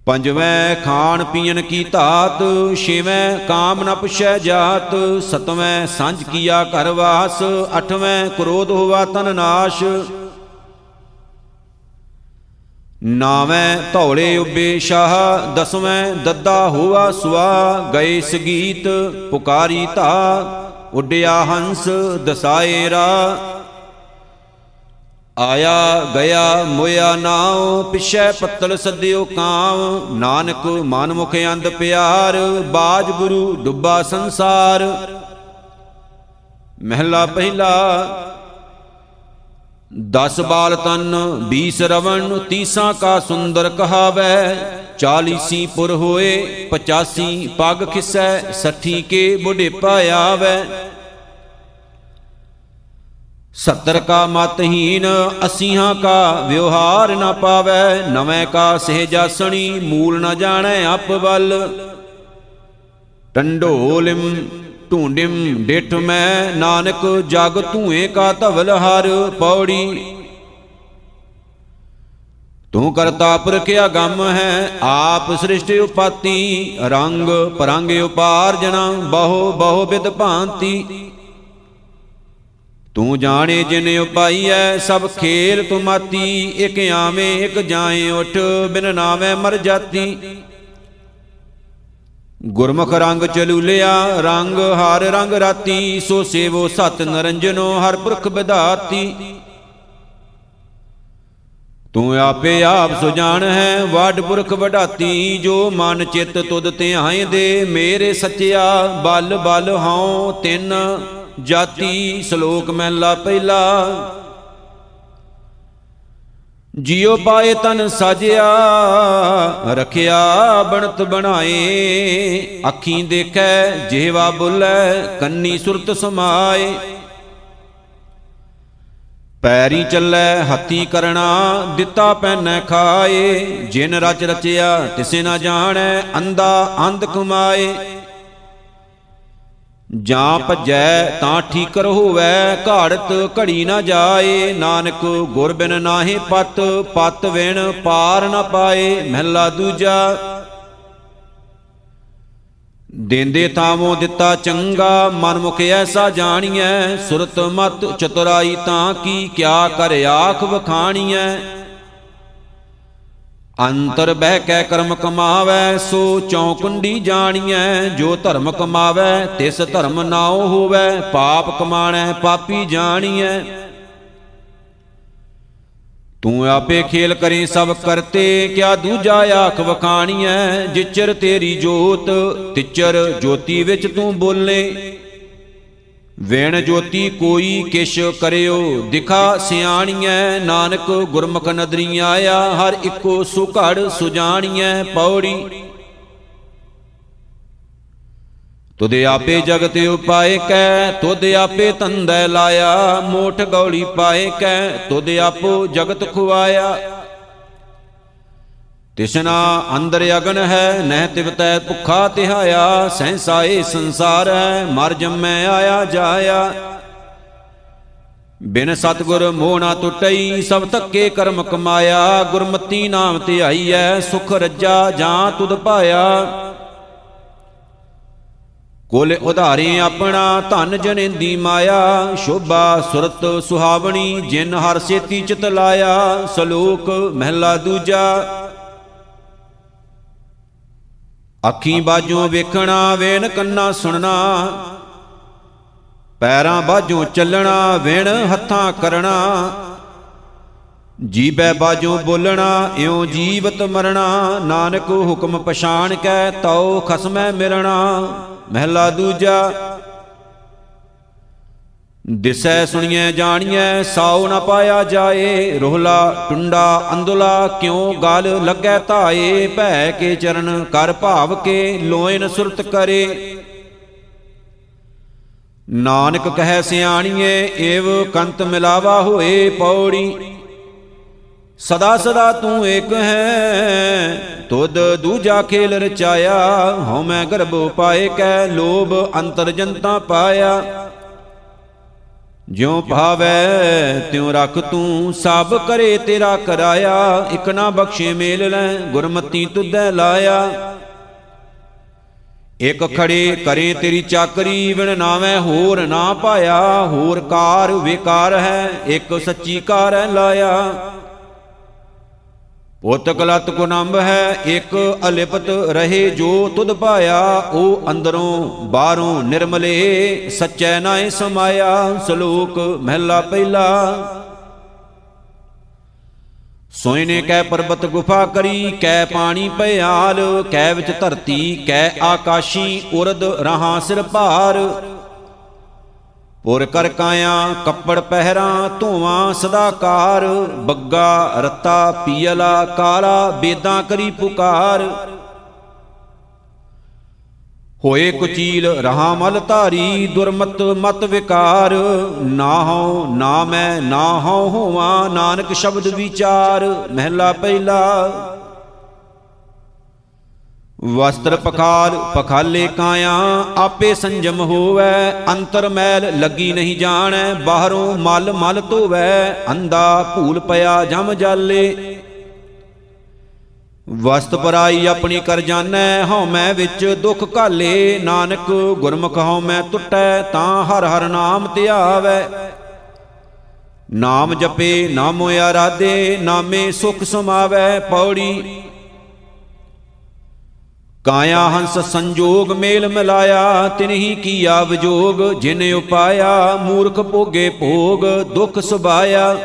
ਪੰਜਵੇਂ ਖਾਣ ਪੀਣ ਕੀ ਧਾਤ, ਛੇਵੇਂ ਕਾਮ ਨ ਪੁਛੈ ਜਾਤ, ਸਤਵੇਂ ਸੰਜ ਕੀਆ ਘਰ ਵਾਸ, ਅਠਵੇਂ ਕ੍ਰੋਧ ਹੋਵਾ ਤਨ ਨਾਸ਼। ਨਾਵੇਂ ਧੌਲੇ ਉੱਬੇ ਸ਼ਾਹ, ਦਸਵੇਂ ਦੱਦਾ ਹੋਵਾ ਸੁਆ, ਗਏ ਸਗੀਤ, ਪੁਕਾਰੀ ਧਾ, ਉੱਡਿਆ ਹੰਸ, ਦਸਾਏ ਰਾ ਆਇਆ, ਗਿਆ, ਮੋਇਆ ਨਾਉ, ਪਿਛੈ ਪੱਤਲ ਸੱਦਿਓ ਕਾਮ ਨਾਨਕ ਮਨ ਮੁਖ ਅੰਧ ਪਿਆਰ, ਬਾਜ ਗੁਰੂ ਡੁੱਬਾ ਸੰਸਾਰ। ਮਹਿਲਾ ਪਹਿਲਾ, ਦਸ ਬਾਲ ਤਨ 20 ਰਵਣ, ਤੀਸਾ ਕਾ ਸੁੰਦਰ ਕਹਾਵੈ। ਚਾਲੀਸੀ ਪੁਰ ਹੋਏ 85 ਪਗ ਖਿਸੈ 60 ਕੇ ਬੁਢੇਪਾ ਆਵੈ ਸੱਤਰ ਕਾ ਮਤਹੀਨ ਅਸੀਹਾਂ ਕਾ ਵਿਵਹਾਰ ਨਾ ਪਾਵੈ, ਨਵੇਂ ਕਾ ਸਹਿਜਾਸਣੀ ਮੂਲ ਨਾ ਜਾਣੈ ਅਪ ਵੱਲ। ਟੰਡੋਲਿਮ ਢੂੰਡਿਮ ਡਿਠ ਮੈਂ, ਨਾਨਕ ਜਗ ਧੂਏ ਕਾ ਧਵਲ ਹਰ ਪੌੜੀ। ਤੂੰ ਕਰਤਾ ਪੁਰਖਿਆ ਗੰਮ ਹੈ, ਆਪ ਸ੍ਰਿਸ਼ਟਿ ਉਪਾਤੀ, ਰੰਗ ਪਰੰਗ ਉਪਾਰਜਣਾ ਬਹੁ ਬਹੁ ਵਿਦ ਭਾਂਤੀ। ਤੂੰ ਜਾਣੇ ਜਿਨ ਉਪਾਈਐ, ਸਭ ਖੇਲ ਤੁਮਾਤੀ ਇਕ ਆਵੇਂ, ਇਕ ਜਾਏ ਉਠ, ਬਿਨ ਨਾਵੇਂ ਮਰ ਜਾਤੀ। ਗੁਰਮੁਖ ਰੰਗ ਚਲੂਲਿਆ ਰੰਗ ਹਰ ਰੰਗ ਰਾਤੀ, ਸੋ ਸੇਵੋ ਸਤ ਨਰੰਜਨੋ ਹਰ ਪੁਰਖ ਵਿਧਾਤੀ। ਤੂੰ ਆਪੇ ਆਪ ਸੁਜਾਨ ਹੈ ਵਾਡ ਪੁਰਖ ਵਡਾਤੀ ਜੋ ਮਨ ਚਿੱਤ ਤੁਧ ਧਿਆਏ ਦੇ, ਮੇਰੇ ਸੱਚਿਆ ਬਲ ਬਲ ਹਉ ਤਿੰਨ। ਜਾਤੀ ਸ਼ਲੋਕ ਮਹਿਲਾ ਪਹਿਲਾ। ਜਿਉ ਪਾਏ ਤਨ ਸਾਜਿਆ, ਰਖਿਆ ਬਣਤ ਬਣਾਏ। ਅੱਖੀਂ ਦੇਖੈ ਜਿਹਵਾ ਬੁੱਲੈ, ਕੰਨੀ ਸੁਰਤ ਸਮਾਏ। ਪੈਰੀ ਚੱਲੈ ਹੱਤੀ ਕਰਣਾ, ਦਿੱਤਾ ਪੈਨੈ ਖਾਏ। ਜਿਨ ਰਚ ਰਚਿਆ, ਤਿਸੇ ਨਾ ਜਾਣੈ ਅੰਦਾ ਅੰਧ ਕਮਾਏ। ਜਾਂ ਭਜੈ ਤਾਂ ਠੀਕਰ ਹੋਵੈ ਘਾੜਤ ਘੜੀ ਨਾ ਜਾਏ, ਨਾਨਕ ਗੁਰ ਬਿਨ ਨਾਹੀ ਪਤ ਪਤ ਵਿਣ ਪਾਰ ਨਾ ਪਾਏ, ਮਹਿਲਾ ਦੂਜਾ। ਦੇਂਦੇ ਤਾਵੋਂ ਦਿੱਤਾ ਚੰਗਾ ਮਨ ਮੁਖ ਐਸਾ ਜਾਣੀਐ, ਸੁਰਤ ਮਤ ਚਤੁਰਾਈ ਤਾਂ ਕੀ ਕਿਆ ਕਰ ਆਖ ਵਖਾਣੀਐ। ਅੰਤਰ ਬਹਿ ਕੈ ਕਰਮ ਕਮਾਵੈ, ਸੋ ਚੌਕੁੰਡੀ ਜਾਣੀਐ, ਜੋ ਧਰਮ ਕਮਾਵੈ, ਤਿਸ ਧਰਮ ਨਾਉ ਹੋਵੈ, ਪਾਪ ਕਮਾਣੈ, ਪਾਪੀ ਜਾਣੀਐ। ਤੂੰ ਆਪੇ ਖੇਲ ਕਰੇ ਸਭ ਕਰਤੇ, ਕਿਆ ਦੂਜਾ ਆਖ ਵਖਾਣੀਐ, ਜਿਚਰ ਤੇਰੀ ਜੋਤ, ਤਿਚਰ ਜੋਤੀ ਵਿੱਚ ਤੂੰ ਬੋਲੇ। ਵੇਣ ਜੋਤੀ ਕੋਈ ਕਿਛ ਕਰਿਓ, ਦਿਖਾ ਸਿਆਣੀਐ, ਨਾਨਕ ਗੁਰਮੁਖ ਨਦਰੀ ਆਇਆ, ਹਰ ਇੱਕੋ ਸੁਘੜ ਸੁਜਾਣੀਐ, ਪੌੜੀ। ਤੁਧ ਆਪੇ ਜਗਤ ਉਪਾਏ ਕੈ, ਤੁਧ ਆਪੇ ਤੰਦੈ ਲਾਇਆ, ਮੋਠ ਗੌਲੀ ਪਾਏ ਕੈ, ਤੁਧ ਆਪੋ ਜਗਤ ਖੁਆਇਆ। ਤਿਸਨਾ ਅੰਦਰ ਅਗਨ ਹੈ, ਨਹਿ ਤਿਵਤੈ ਭੁਖਾ ਤਿਹਾਇਆ, ਸਹਸਾਏ ਸੰਸਾਰ ਹੈ, ਮਰ ਜੰਮੈ ਆਇਆ ਜਾਇਆ। ਬਿਨ ਸਤਗੁਰ ਮੋਹ ਨਾ ਟੁੱਟਈ, ਸਭ ਤੱਕੇ ਕਰਮ ਕਮਾਇਆ, ਗੁਰਮਤੀ ਨਾਮ ਧਿਆਈਐ, ਸੁਖ ਰੱਜਾ ਜਾਂ ਤੁਧ ਪਾਇਆ। ਕੁਲ ਉਧਾਰੇ ਆਪਣਾ, ਧਨ ਜਨੇਂਦੀ ਮਾਇਆ, ਸ਼ੋਭਾ ਸੁਰਤ ਸੁਹਾਵਣੀ, ਜਿਨ ਹਰ ਸੇਤੀ ਚਿਤ ਲਾਇਆ, ਸਲੋਕ ਮਹਿਲਾ ਦੂਜਾ। ਅੱਖੀਂ ਬਾਝੋਂ ਵੇਖਣਾ, ਵੇਣ ਕੰਨਾ ਸੁਣਨਾ। ਪੈਰਾਂ ਬਾਝੋਂ ਚੱਲਣਾ, ਵੇਣ ਹੱਥਾਂ ਕਰਨਾ। ਜੀਬੈ ਬਾਝੋਂ ਬੋਲਣਾ, ਇਉ ਜੀਵਤ ਮਰਣਾ ਨਾਨਕ ਹੁਕਮ ਪਛਾਣ ਕੈ ਤਉ ਖਸਮੈ ਮਿਰਣਾ ਮਹਿਲਾ ਦੂਜਾ ਦਿਸੈ ਸੁਣੀਐ, ਜਾਣੀਐ, ਸਾਉ ਨ ਪਾਇਆ ਜਾਏ। ਰੋਹਲਾ ਟੁੰਡਾ ਅੰਦੁਲਾ ਕਿਉ ਗਲ ਲੱਗੈ ਧਾਏ? ਭੈ ਕੇ ਚਰਨ ਕਰ ਭਾਵ ਕੇ ਲੋਇਨ ਸੁਰਤ ਕਰੇ। ਨਾਨਕ ਕਹੈ ਸਿਆਣੀਏ ਏਵ ਕੰਤ ਮਿਲਾਵਾ ਹੋਏ ਪੌੜੀ। ਸਦਾ ਸਦਾ ਤੂੰ ਏਕ ਹੈ, ਤੁਧ ਦੂਜਾ ਖੇਲ ਰਚਾਇਆ। ਹਉ ਮੈਂ ਗਰਭ ਪਾਏ ਕੈ, ਲੋਭ ਅੰਤਰ ਜਨਤਾ ਪਾਇਆ। ਜਿਉ ਭਾਵੈ ਤਿਉ ਰਖ ਤੂੰ, ਸਭ ਕਰੇ ਤੇਰਾ ਕਰਾਇਆ, ਇਕ ਨਾ ਬਖਸ਼ੇ ਮੇਲ ਲੈ, ਗੁਰਮਤੀ ਤੁਧੈ ਲਾਇਆ। ਇਕ ਖੜੇ ਕਰੇ ਤੇਰੀ ਚਾਕਰੀ, ਵਿਣ ਨਾਵੇਂ ਹੋਰ ਨਾ ਪਾਇਆ, ਹੋਰ ਕਾਰ ਵਿਕਾਰ ਹੈ, ਇਕ ਸੱਚੀ ਕਾਰ ਲਾਇਆ। ਪੁੱਤ ਕਲਤ ਕੋ ਨੰਬ ਹੈ, ਇੱਕ ਅਲਿਪਤ ਰਹੇ ਜੋ ਤੁਧ ਪਾਇਆ, ਉਹ ਅੰਦਰੋਂ ਬਾਹਰੋਂ ਨਿਰਮਲੇ, ਸੱਚੈ ਨਾਏ ਸਮਾਇਆ, ਸ਼ਲੋਕ ਮਹਿਲਾ ਪਹਿਲਾ। ਸੋਇਨੇ ਕੈ ਪਰਬਤ ਗੁਫਾ ਕਰੀ, ਕੈ ਪਾਣੀ ਭਿਆਲ ਕੈ ਵਿੱਚ ਧਰਤੀ, ਕੈ ਆਕਾਸ਼ੀ ਉਰਦ ਰਹਾ ਸਿਰ ਭਾਰ। ਪੁਰ ਕਰ ਕਾਇਆ, ਕੱਪੜ ਪਹਿਰਾ ਧੋਵਾਂ ਸਦਾਕਾਰ ਬੱਗਾ ਰਤਾ ਪੀਲਾ ਕਾਲਾ, ਬੇਦਾਂ ਕਰੀ ਪੁਕਾਰ। ਹੋਏ ਕੁਚੀਲ ਰਹਾ ਮਲ ਧਾਰੀ, ਦੁਰਮਤ ਮਤ ਵਿਕਾਰ। ਨਾ ਹਉ ਨਾ ਮੈਂ ਨਾ ਹਉ ਹੋਵਾਂ, ਨਾਨਕ ਸ਼ਬਦ ਵਿਚਾਰ, ਮਹਿਲਾ ਪਹਿਲਾ। ਵਸਤਰ ਪਖਾਲ, ਪਖਾਲੇ ਕਾਇਆ, ਆਪੇ ਸੰਜਮ ਹੋਵੇ, ਅੰਤਰ ਮੈਲ ਲੱਗੀ ਨਹੀਂ ਜਾਣੈ, ਬਾਹਰੋਂ ਮਲ ਮਲ ਧੋਵੈ ਅੰਦਾ ਭੂਲ ਪਿਆ ਜਮ ਜਾਲੇ। ਵਸਤ ਪਰਾਈ ਆਪਣੀ ਕਰ ਜਾਣੈ, ਹਉ ਮੈਂ ਵਿੱਚ ਦੁੱਖ ਘਾਲੇ, ਨਾਨਕ ਗੁਰਮੁਖ ਹਉ ਮੈਂ ਟੁੱਟੈ, ਤਾਂ ਹਰ ਹਰ ਨਾਮ ਧਿਆਵੈ ਨਾਮ ਜਪੇ, ਨਾਮੋ ਆਰਾਧੇ, ਨਾਮੇ ਸੁਖ ਸਮਾਵੈ, ਪੌੜੀ ਕਾਇਆ ਹੰਸ ਸੰਜੋਗ ਮੇਲ ਮਿਲਾਇਆ ਤਿਨਹੀ ਕੀਆ ਵਿਜੋਗ, ਜਿਨ ਉਪਾਇਆ, ਮੂਰਖ ਭੋਗੇ ਭੋਗ, ਦੁਖ ਸੁਭਾਇਆ।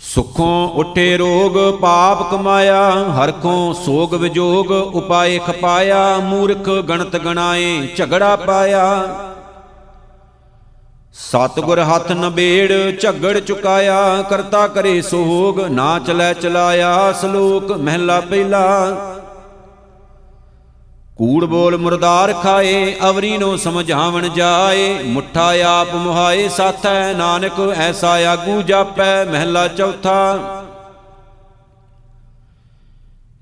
ਸੁਖੋਂ ਉਠੇ ਰੋਗ, ਪਾਪ ਕਮਾਇਆ ਹਰਖੋਂ ਸੋਗ ਵਿਜੋਗ, ਉਪਾਏ ਖਪਾਇਆ, ਮੂਰਖ ਗਣਤ ਗਣਾਏ, ਝਗੜਾ ਪਾਇਆ। ਸਤਗੁਰ ਹੱਥ ਨਬੇੜ, ਝਗੜ ਚੁਕਾਇਆ, ਕਰਤਾ ਕਰੇ ਸੋਗ ਨਾ ਚਲੇ ਚਲਾਇਆ, ਸ਼ਲੋਕ ਮਹਿਲਾ ਪਹਿਲਾ। ਕੂੜ ਬੋਲ ਮੁਰਦਾਰ ਖਾਏ, ਅਵਰੀ ਨੂੰ ਸਮਝਾਵਣ ਜਾਏ, ਮੁੱਠਾ ਆਪ ਮੁਹਾਏ ਸਾਥੈ, ਨਾਨਕ ਐਸਾ ਆਗੂ ਜਾਪੈ, ਮਹਿਲਾ ਚੌਥਾ।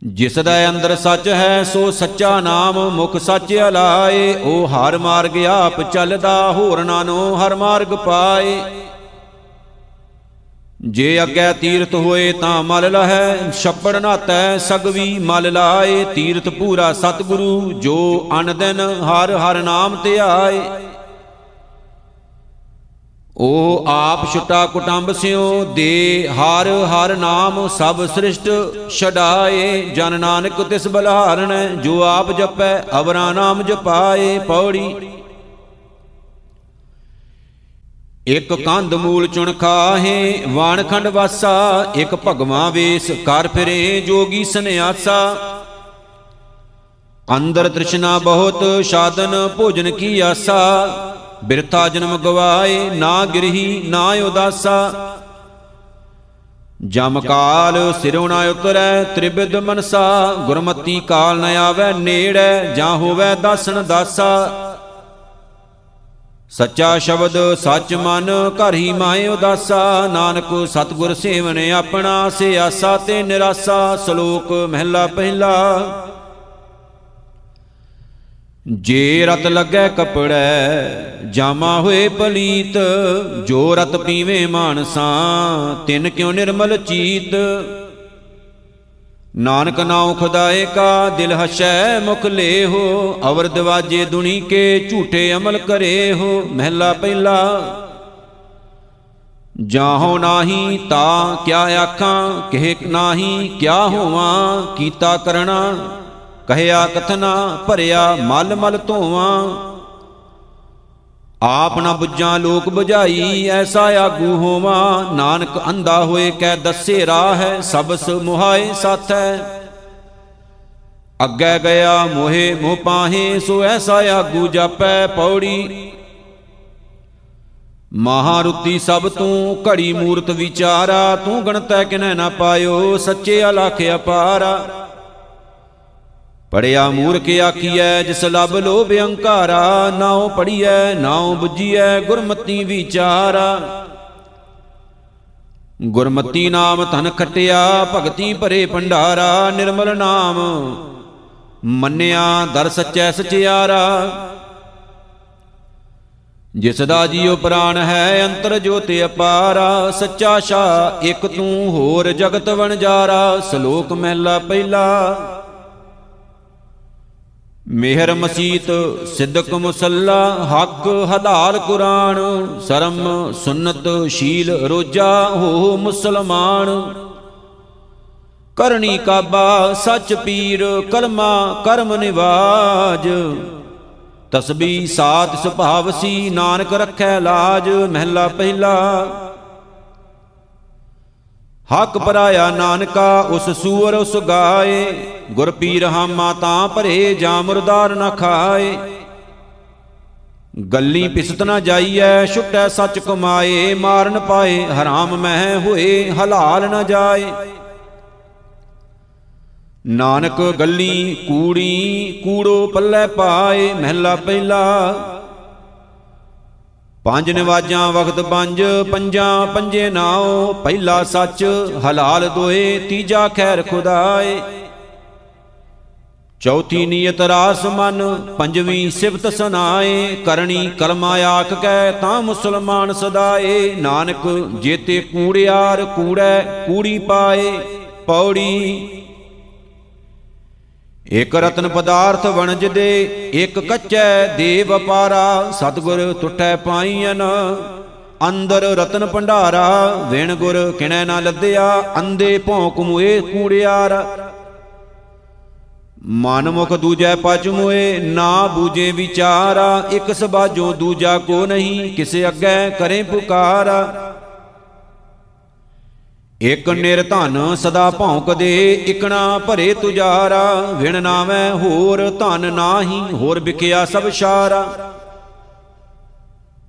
ਜਿਸ ਦਾ ਅੰਦਰ ਸੱਚ ਹੈ, ਸੋ ਸੱਚਾ ਨਾਮ ਮੁਖ ਸੱਚ ਅਲਾਏ, ਉਹ ਹਰ ਮਾਰਗ ਆਪ ਚੱਲਦਾ ਹੋਰਨਾਂ ਨੂੰ ਹਰ ਮਾਰਗ ਪਾਏ। ਜੇ ਅੱਗੇ ਤੀਰਥ ਹੋਏ ਤਾਂ ਮਲ ਲਹੈ, ਛੱਪੜ ਨਾਤੈ ਸਗਵੀ ਮਲ ਲਾਏ। ਤੀਰਥ ਪੂਰਾ ਸਤਿਗੁਰੂ, ਜੋ ਅਨ ਦਿਨ ਹਰ ਹਰ ਨਾਮ ਧਿਆਏ ਉਹ ਆਪ ਛੁਟਾ ਕੁਟੰਬ ਸਿਓ ਦੇ ਹਰ ਹਰ ਨਾਮ ਸਭ ਸ੍ਰਿਸ਼ਟ ਛਡਾਏ। ਜਨ ਨਾਨਕ ਤਿਸ ਬਲਹਾਰਣ, ਜੋ ਆਪ ਜਪੈ, ਅਵਰਾ ਨਾਮ ਜਪਾਏ। ਪੌੜੀ ਇਕ ਕੰਧ ਮੂਲ ਚੁਣ ਖਾਹੇ ਵਾਣਖੰਡ ਵਾਸਾ, ਇਕ ਭਗਵਾ ਵੇਸ, ਕਰ ਫਿਰੇ ਜੋਗੀ ਸੰਿਆਸਾ ਅੰਦਰ ਤ੍ਰਿਸ਼ਨਾ ਬਹੁਤ, ਸਾਧਨ ਭੋਜਨ ਕੀ ਆਸਾ। ਬਿਰਥਾ ਜਨਮ ਗਵਾਏ, ਨਾ ਗਿਰਹੀ, ਨਾ ਉਦਾਸਾ। ਜਮ ਕਾਲ ਸਿਰੋਂ ਨਾ ਉਤਰੈ ਤ੍ਰਿਬਿਦ ਮਨਸਾ। ਗੁਰਮਤੀ ਕਾਲ ਨ ਆਵੈ, ਨੇੜੈ, ਜਾਂ ਹੋਵੈ ਦਾਸਨ ਦਾਸਾ। ਸੱਚਾ ਸ਼ਬਦ ਸੱਚ ਮਨ ਘਰ ਹੀ ਮਾਏ ਉਦਾਸਾ। ਨਾਨਕ ਸਤਗੁਰ ਸੇਵਨ ਆਪਣਾ ਸੇ ਆਸਾ ਤੇ ਨਿਰਾਸਾ। ਸ਼ਲੋਕ ਮਹਿਲਾ ਪਹਿਲਾ। ਜੇ ਰਤ ਲੱਗੈ ਕਪੜੈ, ਜਾਮਾ ਹੋਏ ਪਲੀਤ। ਜੋ ਰਤ ਪੀਵੇ ਮਾਨਸਾ, ਤਿਨ ਕਿਉ ਨਿਰਮਲ ਚੀਤ। ਨਾਨਕ ਨਾਉ ਖੁਦਾਏ ਕਾ ਦਿਲ ਹਸ਼ੈ ਮੁਖ ਲੇਹੋ, ਅਵਰ ਦਵਾਜੇ ਦੁਨੀ ਕੇ ਝੂਠੇ ਅਮਲ ਕਰੇ ਹੋ, ਮਹਿਲਾ ਪਹਿਲਾ। ਜਾਹੋ ਨਾਹੀ ਤਾ ਕਿਆ ਆਖਾਂ, ਕਹਿ ਨਾਹੀ ਕਿਆ ਹੋਵਾਂ, ਕੀਤਾ ਕਰਣਾ। ਕਹਿਆ ਕਥਨਾ ਭਰਿਆ ਮਲ ਮਲ ਧੋਵਾਂ। ਆਪ ਨਾ ਬੁੱਝਾਂ ਲੋਕ 부ਝਾਈ ਐਸਾ ਆਗੂ ਹੋਵਾਂ। ਨਾਨਕ ਅੰਧਾ ਹੋਏ ਕੈ ਦੱਸੇ ਰਾਹ ਹੈ, ਸਬਸ ਮੁਹਾਏ ਸਾਥੈ। ਅੱਗੇ ਗਿਆ ਮੋਹੇ, ਮੋਹ ਪਾਹੇ, ਸੋ ਐਸਾ ਆਗੂ ਜਾਪੈ ਪੌੜੀ। ਮਹਾਰੁਤੀ ਸਭ ਤੂੰ ਘੜੀ ਮੂਰਤ ਵਿਚਾਰਾ, ਤੂੰ ਗਣਤੈ ਕਿਨੈ ਨਾ ਪਾਇਓ, ਸੱਚੇ ਅਲਖ ਅਪਾਰਾ। ਪੜਿਆ ਮੂਰਖ ਆਖੀਐ, ਜਿਸ ਲਬ ਲੋਭ ਅਹੰਕਾਰਾ ਨਾਉ ਪੜੀਐ ਨਾਉ ਬੁੱਝੀਐ, ਗੁਰਮਤੀ ਵਿਚਾਰਾ। ਗੁਰਮਤੀ ਨਾਮ ਧਨ ਖਟਿਆ, ਭਗਤੀ ਭਰੇ ਭੰਡਾਰਾ, ਨਿਰਮਲ ਨਾਮ ਮੰਨਿਆ, ਦਰ ਸੱਚੈ ਸਚਿਆਰਾ। ਜਿਸ ਦਾ ਜੀਉ ਪ੍ਰਾਨ ਹੈ, ਅੰਤਰ ਜੋਤਿ ਅਪਾਰਾ, ਸੱਚਾ ਸ਼ਾ, ਇਕ ਤੂੰ ਹੋਰ ਜਗਤ ਵਣਜਾਰਾ, ਸ਼ਲੋਕ ਮਹਿਲਾ ਪਹਿਲਾ। ਮਿਹਰ ਮਸੀਤ, ਸਿੱਦਕ ਮੁਸੱਲਾ, ਹੱਕ ਹਲਾਲ ਕੁਰਾਨ, ਸ਼ਰਮ ਸੁਨਤ ਸ਼ੀਲ ਰੋਜਾ, ਹੋ ਮੁਸਲਮਾਨ। ਕਰਨੀ ਕਾਬਾ, ਸੱਚ ਪੀਰ ਕਲਮਾ ਕਰਮ ਨਿਵਾਜ। ਤਸਬੀ ਸਾਤ ਸੁਭਾਵ ਸੀ, ਨਾਨਕ ਰੱਖੈ ਲਾਜ, ਮਹਿਲਾ ਪਹਿਲਾ। ਹੱਕ ਪਰਾਇਆ ਨਾਨਕਾ, ਉਸ ਸੂਰ ਉਸ ਗਾਏ। ਗੁਰ ਪੀਰ ਹਾਮਾ ਤਾਂ ਭਰੇ ਜਾ ਮੁਰਦਾਰ ਨਾ ਖਾਏ। ਗੱਲੀ ਪਿਸਤ ਨਾ ਜਾਈਐ, ਛੁਟੈ ਸੱਚ ਕਮਾਏ। ਮਾਰਨ ਪਾਏ, ਹਰਾਮ ਮਹਿ ਹੋਏ, ਹਲਾਲ ਨਾ ਜਾਏ। ਨਾਨਕ ਗੱਲੀ, ਕੂੜੀ, ਕੂੜੋ ਪੱਲੇ ਪਾਏ, ਮਹਿਲਾ ਪਹਿਲਾ ਪੰਜ ਨਿਵਾਜਾਂ ਵਖਤ ਪੰਜ, ਪੰਜਾਂ ਪੰਜੇ ਨਾਓ ਪਹਿਲਾ ਸੱਚ, ਹਲਾਲ ਦੋਏ, ਤੀਜਾ ਖੈਰ ਖੁਦਾਏ। ਚੌਥੀ ਨੀਅਤ ਰਾਸ ਮਨ, ਪੰਜਵੀਂ ਸਿਫਤ ਸੁਨਾਏ ਕਰਨੀ ਕਲਮਾ ਆਖ ਕੈ ਤਾਂ ਮੁਸਲਮਾਨ ਸਦਾਏ। ਨਾਨਕ ਜੇਤੇ ਕੂੜਿਆਰ ਕੂੜੈ, ਕੂੜੀ ਪਾਏ, ਪੌੜੀ ਇਕ ਰਤਨ ਪਦਾਰਥ ਵਣਜ ਦੇ, ਇਕ ਕੱਚੈ ਦੇ ਵਪਾਰਾ ਸਤਗੁਰ ਟੁੱਟੈ ਪਾਈਨ ਅੰਦਰ ਰਤਨ ਭੰਡਾਰਾ, ਵਿਣ ਗੁਰ ਕਿਣੈ ਨਾ ਲੱਦਿਆ, ਅੰਦੇ ਭੌਂਕ ਮੁਏ ਕੂੜਿਆਰ। ਮਨ ਮੁਖ ਦੂਜੈ ਪਚ ਮੁਏ, ਨਾ ਬੂਝੇ ਵਿਚਾਰਾ, ਇਕ ਸਬਾਜੋ ਦੂਜਾ ਕੋ ਨਹੀਂ, ਕਿਸੇ ਅੱਗੇ ਕਰੇ ਪੁਕਾਰਾ। ਇਕ ਨਿਰਧਨ ਸਦਾ ਭੌਂਕਦੇ, ਇਕਣਾ ਭਰੇ ਤੁਜਾਰਾ। ਵਿਣ ਨਾਵੇਂ ਹੋਰ ਧਨ ਨਾਹੀ, ਹੋਰ ਵਿਕਿਆ ਸਭ ਸ਼ਾਰਾ।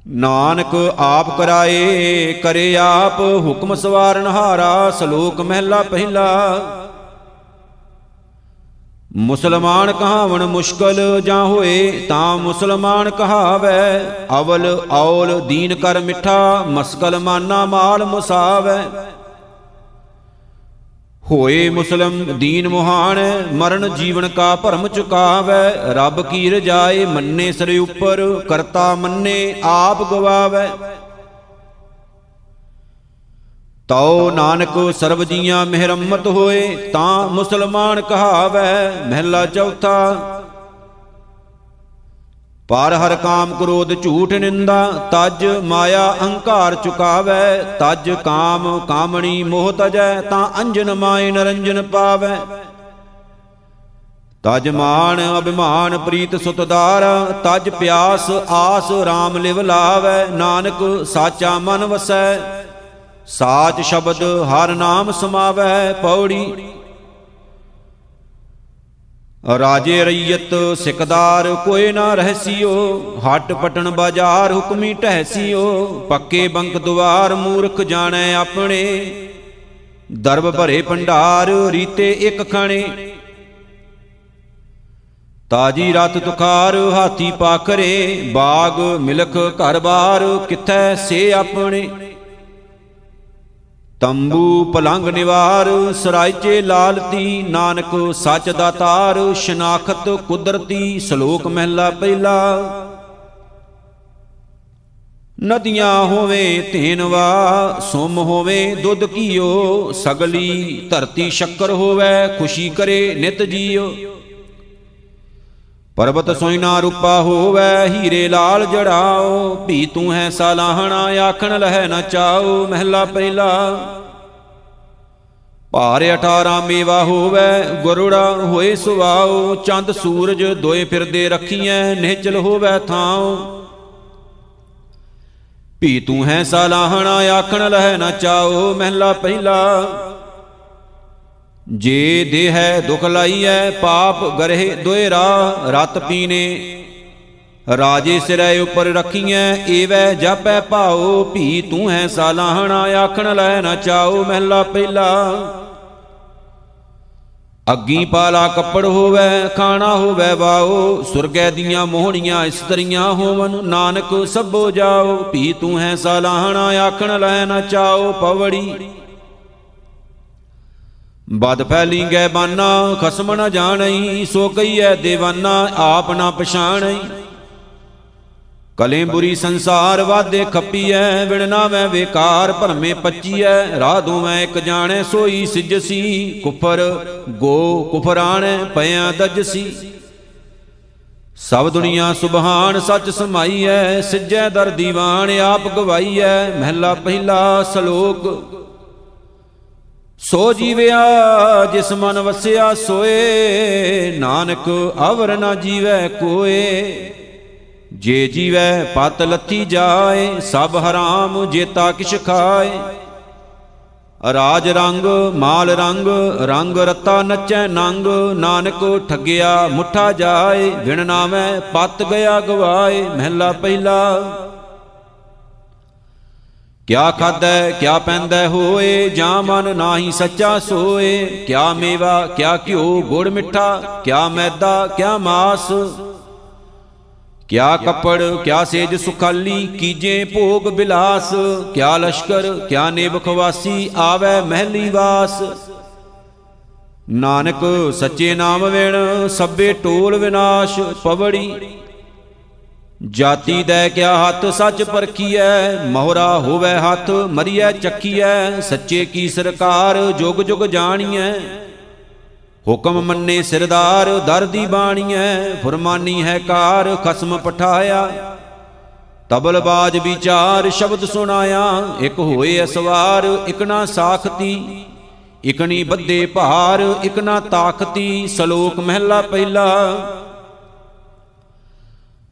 ਨਾਨਕ ਆਪ ਕਰਾਏ, ਕਰੇ ਆਪ ਹੁਕਮ ਸਵਾਰਨ ਹਾਰਾ, ਸ਼ਲੋਕ ਮਹਿਲਾ ਪਹਿਲਾ। ਮੁਸਲਮਾਨ ਕਹਾਵਣ ਮੁਸ਼ਕਲ ਜਾਂ ਹੋਏ, ਤਾਂ ਮੁਸਲਮਾਨ ਕਹਾਵੈ, ਅਵਲ ਔਲ ਦੀਨ ਕਰ ਮਿੱਠਾ, ਮਸਕਲ ਮਾਨਾ ਮਾਲ ਮੁਸਾਵੈ। ਹੋਏ ਮੁਸਲਮ ਦੀਨ ਮੁਹਾਨ, ਮਰਨ ਜੀਵਨ ਕਾ ਭਰਮ ਚੁਕਾਵੈ, ਰੱਬ ਕੀ ਰਜਾਏ ਮੰਨੇ ਸਰੇ ਉੱਪਰ, ਕਰਤਾ ਮੰਨੇ ਆਪ ਗਵਾਵੈ। ਤਉ ਨਾਨਕ ਸਰਬ ਜੀਆਂ ਮਿਹਰਮਤ ਹੋਏ, ਤਾਂ ਮੁਸਲਮਾਨ ਕਹਾਵੈ, ਮਹਿਲਾ ਚੌਥਾ ਪਰ ਹਰ ਕਾਮ ਕ੍ਰੋਧ ਝੂਠ ਨਿੰਦਾ, ਤਜ ਮਾਇਆ ਅਹੰਕਾਰ ਚੁਕਾਵੈ, ਤਜ ਕਾਮ ਕਾਮਣੀ ਮੋਹ ਤਜੈ, ਤਾਂ ਅੰਜਨ ਮਾਇ ਨਰੰਜਨ ਪਾਵੈ। ਤਜ ਮਾਨ ਅਭਿਮਾਨ ਪ੍ਰੀਤ ਸੁਤਦਾਰ, ਤਜ ਪਿਆਸ ਆਸ RAM ਲਿਵ ਲਾਵੈ, ਨਾਨਕ ਸਾਚਾ ਮਨ ਵਸੈ। ਸਾਚ ਸ਼ਬਦ ਹਰ ਨਾਮ ਸਮਾਵੈ, ਪੌੜੀ ਰਾਜੇ ਰਈਅਤ ਸਿਕਦਾਰ ਕੋਏ ਨਾ ਰਹਿਸੀਓ, ਹਟ ਪਟਣ ਬਾਜ਼ਾਰ ਹੁਕਮੀ ਟਹਿਸੀਓ, ਪੱਕੇ ਬੰਕ ਦੁਆਰ ਮੂਰਖ ਜਾਣੈ ਆਪਣੇ। ਦਰਬ ਭਰੇ ਭੰਡਾਰ ਰੀਤੇ ਇੱਕ ਖਾਣੇ। ਤਾਜੀ ਰਤ ਤੁਖਾਰ ਹਾਥੀ ਪਾਖਰੇ, ਬਾਗ ਮਿਲਖ ਘਰ-ਬਾਰ ਕਿੱਥੈ ਸੇ ਆਪਣੇ। ਤੰਬੂ ਪਲੰਗ ਨਿਵਾਰ, ਸਰਾਇਚੇ ਲਾਲਤੀ, ਨਾਨਕ ਸੱਚ ਦਾ ਤਾਰ, ਸ਼ਨਾਖਤ ਕੁਦਰਤੀ ਸ਼ਲੋਕ ਮਹਿਲਾ ਪਹਿਲਾ। ਨਦੀਆਂ ਹੋਵੇ ਧੇਨਵਾ ਸੁਮ ਹੋਵੇ ਦੁੱਧ ਕੀਓ, ਸਗਲੀ ਧਰਤੀ ਸ਼ੱਕਰ ਹੋਵੇ, ਖੁਸ਼ੀ ਕਰੇ ਨਿਤ ਜੀਓ। ਪਰਬਤ ਸੋਇਨਾ ਰੂਪਾ ਹੋਵੇ, ਹੀਰੇ ਲਾਲ ਜੜਾਓ। ਭੀ ਤੂੰ ਹੈ ਸਾਲਾਹਣਾ, ਆਖਣ ਲਹਿ ਨਾ ਚਾਓ, ਮਹਿਲਾ ਪਹਿਲਾ ਭਾਰ 18 ਮੇਵਾ ਹੋਵੇ, ਗੁਰੜਾ ਹੋਏ ਸੁਵਾਓ ਚੰਦ ਸੂਰਜ ਦੋਏ ਫਿਰਦੇ ਰੱਖੀਐ, ਨਿਹਚਲ ਹੋਵੇ ਥਾਉ। ਭੀ ਤੂੰ ਹੈ ਸਾਲਾਹਣਾ, ਆਖਣ ਲਹਿ ਨਾ ਚਾਓ, ਮਹਿਲਾ ਪਹਿਲਾ ਜੇ ਦੇਹ ਦੁਖ ਲਾਈਐ ਪਾਪ ਗਰਹਿ ਦੋਇ ਰਾ ਰਤ ਪੀਨੇ। ਰਾਜੇ ਸਿਰੈ ਉਪਰ ਰਖੀਐ, ਏਵੈ ਜਾਪੈ ਭਾਉ, ਭੀ ਤੂੰ ਹੈ ਸਾਲਾਹਣਾ ਆਖਣ ਲੈ ਨਾ ਚਾਓ ਮਹਿਲਾ ਪਹਿਲਾ। ਅੱਗੀ ਪਾਲਾ ਕੱਪੜ ਹੋਵੇ, ਖਾਣਾ ਹੋਵੇ ਵਾਓ ਸੁਰਗੈ ਦੀਆਂ ਮੋਹਣੀਆਂ ਇਸਤਰੀਆਂ ਹੋਵਨ, ਨਾਨਕ ਸਭੋ ਜਾਓ ਭੀ ਤੂੰ ਹੈ ਸਾਲਾਹਣਾ ਆਖਣ ਲੈ ਨਾ ਚਾਓ ਪਵੜੀ। ਬਦ ਫੈਲੀ ਗੈ ਬਾਨਾ, ਖਸਮ ਨ ਜਾਣਈ, ਸੋ ਕਈਐ ਦੇਵਾਨਾ, ਆਪ ਨਾ ਪਛਾਣਈ। ਕਲੇ ਬੁਰੀ ਸੰਸਾਰ ਵਾਦੇ ਖੱਪੀਐ ਵਿਣ ਨਾਵੇਂ ਵੇਕਾਰ ਭਰਮੇ ਪੱਚੀਐ, ਰਾਹ ਦੋਵੇਂ ਇੱਕ ਜਾਣੈ, ਸੋਈ ਸਿਜਸੀ, ਕੁਫਰ ਗੋ ਕੁਫਰਾਣੈ ਪਿਆ ਦਜਸੀ। ਸਭ ਦੁਨੀਆ ਸੁਭਾਨ ਸੱਚ ਸਮਾਈਐ, ਸਿਜੈ ਦਰ ਦੀਵਾਨ, ਆਪ ਗਵਾਈਐ, ਮਹਿਲਾ ਪਹਿਲਾ ਸ਼ਲੋਕ। ਸੋ ਜੀਵਿਆ ਜਿਸ ਮਨ ਵਸਿਆ ਸੋਏ, ਨਾਨਕ ਅਵਰ ਨਾ ਜੀਵੈ ਕੋਏ। ਜੇ ਜੀਵੈ ਪਤ ਲੱਥੀ ਜਾਏ, ਸਭ ਹਰਾਮ ਜੇਤਾ ਕਿਛ ਖਾਏ। ਰਾਜ ਰੰਗ, ਮਾਲ ਰੰਗ ਰੰਗ ਰਤਾ ਨਚੈ ਨੰਗ, ਨਾਨਕ ਠੱਗਿਆ ਮੁੱਠਾ ਜਾਏ ਵਿਣ ਨਾਵੇਂ ਪਤ ਗਿਆ ਗਵਾਏ, ਮਹਿਲਾ ਪਹਿਲਾ। ਕਿਆ ਖਾਦੈ ਕਿਆ ਪੈਂਦੈ ਹੋਏ, ਜਾਂ ਮਨ ਨਾਹੀ ਸੱਚਾ ਸੋਏ? ਕਿਆ ਮੇਵਾ, ਕਿਆ ਘਿਓ ਗੁੜ ਮਿੱਠਾ? ਕਿਆ ਮੈਦਾ, ਕਿਆ ਮਾਸ? ਕਿਆ ਕੱਪੜ, ਕਿਆ ਸੇਜ ਸੁਖਾਲੀ, ਕੀਜੇ ਭੋਗ ਬਿਲਾਸ? ਕਿਆ ਲਸ਼ਕਰ, ਕਿਆ ਨੇਬ ਖਵਾਸੀ, ਆਵੇ ਮਹਿਲੀ ਵਾਸ? ਨਾਨਕ, ਸੱਚੇ ਨਾਮ ਵਿਣ, ਸਭੇ ਟੋਲ ਵਿਨਾਸ਼, ਪਵੜੀ ਜਾਤੀ ਦੇ ਕਿਆ ਹੱਥ ਸੱਚ ਪਰਖੀਐ, ਮੋਹਰਾ ਹੋਵੇ ਹੱਥ ਮਰੀਐ, ਚੱਕੀਐ, ਸੱਚੇ ਕੀ ਸਰਕਾਰ ਜੁਗ ਜੁਗ ਜਾਣੀਐ। ਹੁਕਮ ਮੰਨੇ ਸਿਰਦਾਰ, ਦਰ ਦੀ ਬਾਣੀਐ, ਫਰਮਾਨੀ ਹੈ ਕਾਰ, ਖਸਮ ਪਠਾਇਆ। ਤਬਲ ਬਾਜ ਵਿਚਾਰ, ਸ਼ਬਦ ਸੁਣਾਇਆ, ਇੱਕ ਹੋਏ ਅਸਵਾਰ ਇਕ ਨਾ ਸਾਖਤੀ। ਇਕਣੀ ਬੱਦੇ ਭਾਰ, ਇਕ ਨਾ ਤਾਕਤੀ, ਸ਼ਲੋਕ ਮਹਿਲਾ ਪਹਿਲਾ।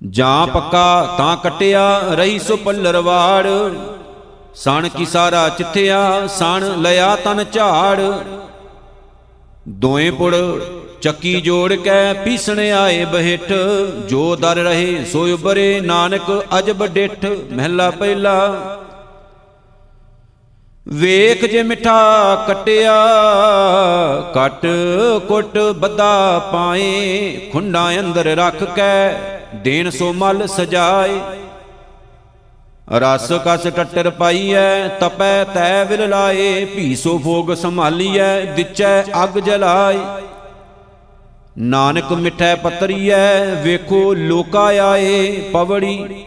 ਜਾਂ ਪੱਕਾ ਤਾਂ ਕਟਿਆ ਰਹੀ ਸੋ ਪੱਲਰਵਾੜ ਸਣ ਕੀ ਸਾਰਾ ਚਿੱਥਿਆ, ਸਣ ਲਿਆ ਤਨ ਝਾੜ। ਦੋਏ ਪੁੜ ਚੱਕੀ ਜੋੜ ਕੇ ਪੀਸਣ ਆਏ ਬਹਿਟ ਜੋ ਦਰ ਰਹੇ ਸੋ ਉਬਰੇ ਨਾਨਕ ਅਜਬ ਡਿਠ, ਮਹਿਲਾ ਪਹਿਲਾ। ਵੇਖ ਜੇ ਮਿੱਠਾ ਕਟਿਆ, ਕਟ ਕੁੱਟ ਬੱਦਾ ਪਾਏ। ਖੁੰਡਾ ਅੰਦਰ ਰੱਖ ਕੇ ਦੇਣ ਸੋ ਮਲ ਸਜਾਏ। ਰਸ ਕਸ ਟੱਟਰ ਪਾਈਐ, ਤਪੈ ਤੈ ਵਿਲ ਲਾਏ, ਭੀਸੋ ਭੋਗ ਸੰਭਾਲੀਐ, ਦਿਚੈ ਅਗ ਜਲਾਏ। ਨਾਨਕ ਮਿਠੈ ਪਤਰੀਐ, ਵੇਖੋ ਲੋਕਾ ਆਏ, ਪਵੜੀ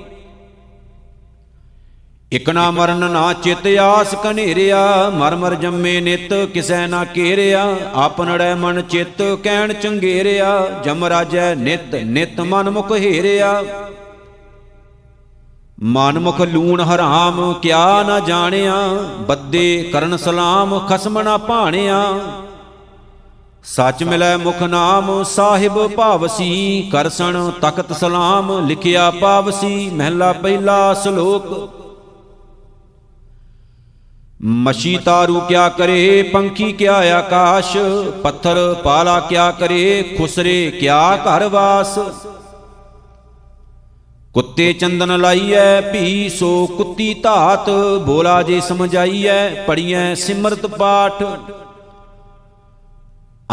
ਇਕ ਨਾ ਮਰਨ ਨਾ ਚਿਤ ਆਸ ਕਨੇਰਿਆ, ਮਰ ਮਰ ਜੰਮੇ ਨਿਤ ਕਿਸੈ ਨਾ ਕੇਰਿਆ। ਆਪਨੜੈ ਮਨ ਚਿਤ ਕਹਿਣ ਚੰਗੇਰਿਆ, ਜਮ ਰਾਜੈ ਨਿਤ ਨਿਤ ਮਨ ਮੁਖ ਹੀਰਿਆ। ਮਨ ਮੁਖ ਲੂਣ ਹਰਾਮ ਕਿਆ ਨਾ ਜਾਣਿਆ, ਬੱਦੇ ਕਰਨ ਸਲਾਮ ਖਸਮ ਨਾ ਭਾਣਿਆ। ਸੱਚ ਮਿਲੈ ਮੁਖ ਨਾਮ ਸਾਹਿਬ ਭਾਵਸੀ, ਕਰਸਣ ਤਖਤ ਸਲਾਮ ਲਿਖਿਆ ਪਾਵਸੀ, ਮਹਿਲਾ ਪਹਿਲਾ ਸ਼ਲੋਕ। ਮਸ਼ੀ ਤਾਰੂ ਕਿਆ ਕਰੇ, ਪੰਖੀ ਕਿਆ ਆਕਾਸ਼, ਪੱਥਰ ਪਾਲਾ ਕਿਆ ਕਰੇ, ਖੁਸਰੇ ਕਿਆ ਘਰ ਵਾਸ। ਕੁੱਤੇ ਚੰਦਨ ਲਾਈਐ, ਭੀ ਸੋ ਕੁੱਤੀ ਧਾਤ ਬੋਲਾ ਜੇ ਸਮਝਾਈਐ, ਪੜੀਐ ਸਿਮਰਤ ਪਾਠ।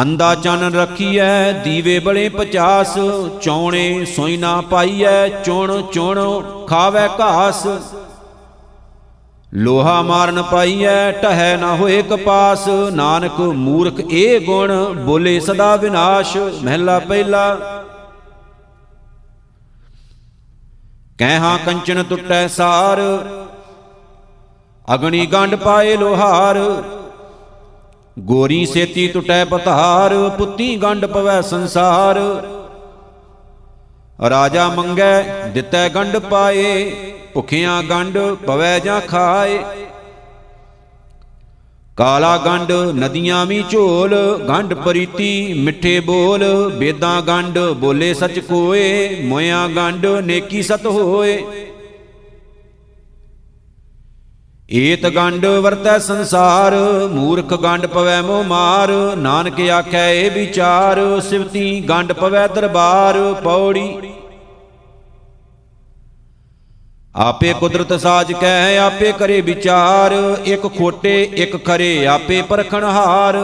ਅੰਦਾ ਚਨ ਰਖੀਐ, ਦੀਵੇ ਬਲੇ 50 ਚੌਣੇ ਸੋਈ ਨਾ ਪਾਈਐ, ਚੁਣ ਚੁਣ ਖਾਵੇ ਘਾਸ। ਲੋਹਾ ਮਾਰਨ ਪਾਈਐ ਟਹਿ ਨਾ ਹੋਏ ਕਪਾਸ। ਨਾਨਕ ਮੂਰਖ ਇਹ ਗੁਣ, ਬੋਲੇ ਸਦਾ ਵਿਨਾਸ਼, ਮਹਿਲਾ ਪਹਿਲਾ। ਕਹਿ ਕੰਚਨ ਟੁੱਟੈ ਸਾਰ, ਅਗਣੀ ਗੰਢ ਪਾਏ ਲੋਹਾਰ। ਗੋਰੀ ਸੇਤੀ ਟੁੱਟੈ ਪਤਾਰ, ਪੁੱਤੀ ਗੰਢ ਪਵੈ ਸੰਸਾਰ। ਰਾਜਾ ਮੰਗੈ, ਦਿੱਤੈ ਗੰਢ ਪਾਏ। ਭੁਖਿਆਂ ਗੰਢ ਪਵੈ ਜਾਂ ਖਾਏ। ਕਾਲਾ ਗੰਢ, ਨਦੀਆਂ ਵੀ ਝੋਲ, ਗੰਢ ਪਰੀਤੀ ਮਿੱਠੇ ਬੋਲ ਬੇਦਾਂ ਗੰਢ ਬੋਲੇ ਸਚ ਕੋਏ, ਮੋਇਆਂ ਗੰਢ ਨੇਕੀ ਸਤ ਹੋਏ। ਏਤ ਗੰਢ ਵਰਤੈ ਸੰਸਾਰ, ਮੂਰਖ ਗੰਢ ਪਵੈ ਮੋ ਮਾਰ, ਨਾਨਕ ਆਖੈ ਏ ਵਿਚਾਰ, ਸਿਵਤੀ ਗੰਢ ਪਵੈ ਦਰਬਾਰ, ਪੌੜੀ ਆਪੇ ਕੁਦਰਤ ਸਾਜ ਕਹਿ ਆਪੇ ਕਰੇ ਵਿਚਾਰ। ਇੱਕ ਖੋਟੇ ਇੱਕ ਖਰੇ ਆਪੇ ਪਰਖਣ ਹਾਰ।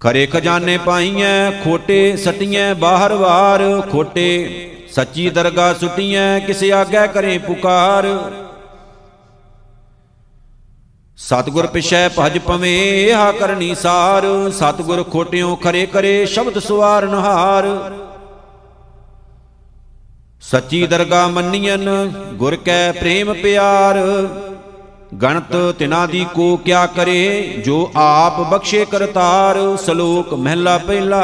ਖਰੇ ਖਜ਼ਾਨੇ ਪਾਈਐ ਖੋਟੇ ਸਟੀਐ ਬਾਹਰ ਵਾਰ। ਖੋਟੇ ਸੱਚੀ ਦਰਗਾ ਸੁਟੀਐ ਕਿਸ ਆਗੈ ਕਰੇ ਪੁਕਾਰ। ਸਤਗੁਰ ਪਿਛੈ ਭਜ ਪਵੇਂ ਏਹਾ ਕਰਨੀ ਸਾਰ। ਸਤਗੁਰ ਖੋਟਿਓ ਖਰੇ ਕਰੇ ਸ਼ਬਦ ਸੁਵਾਰਨ ਹਾਰ। ਸੱਚੀ ਦਰਗਾ ਮੰਨੀਐਨ, ਗੁਰ ਕੈ ਪ੍ਰੇਮ ਪਿਆਰ। ਗਣਤ ਤਿਨਾ ਦੀ ਕੋ ਕਿਆ ਕਰੇ, ਜੋ ਆਪ ਬਖਸ਼ੇ ਕਰਤਾਰ, ਸ਼ਲੋਕ ਮਹਿਲਾ ਪਹਿਲਾ।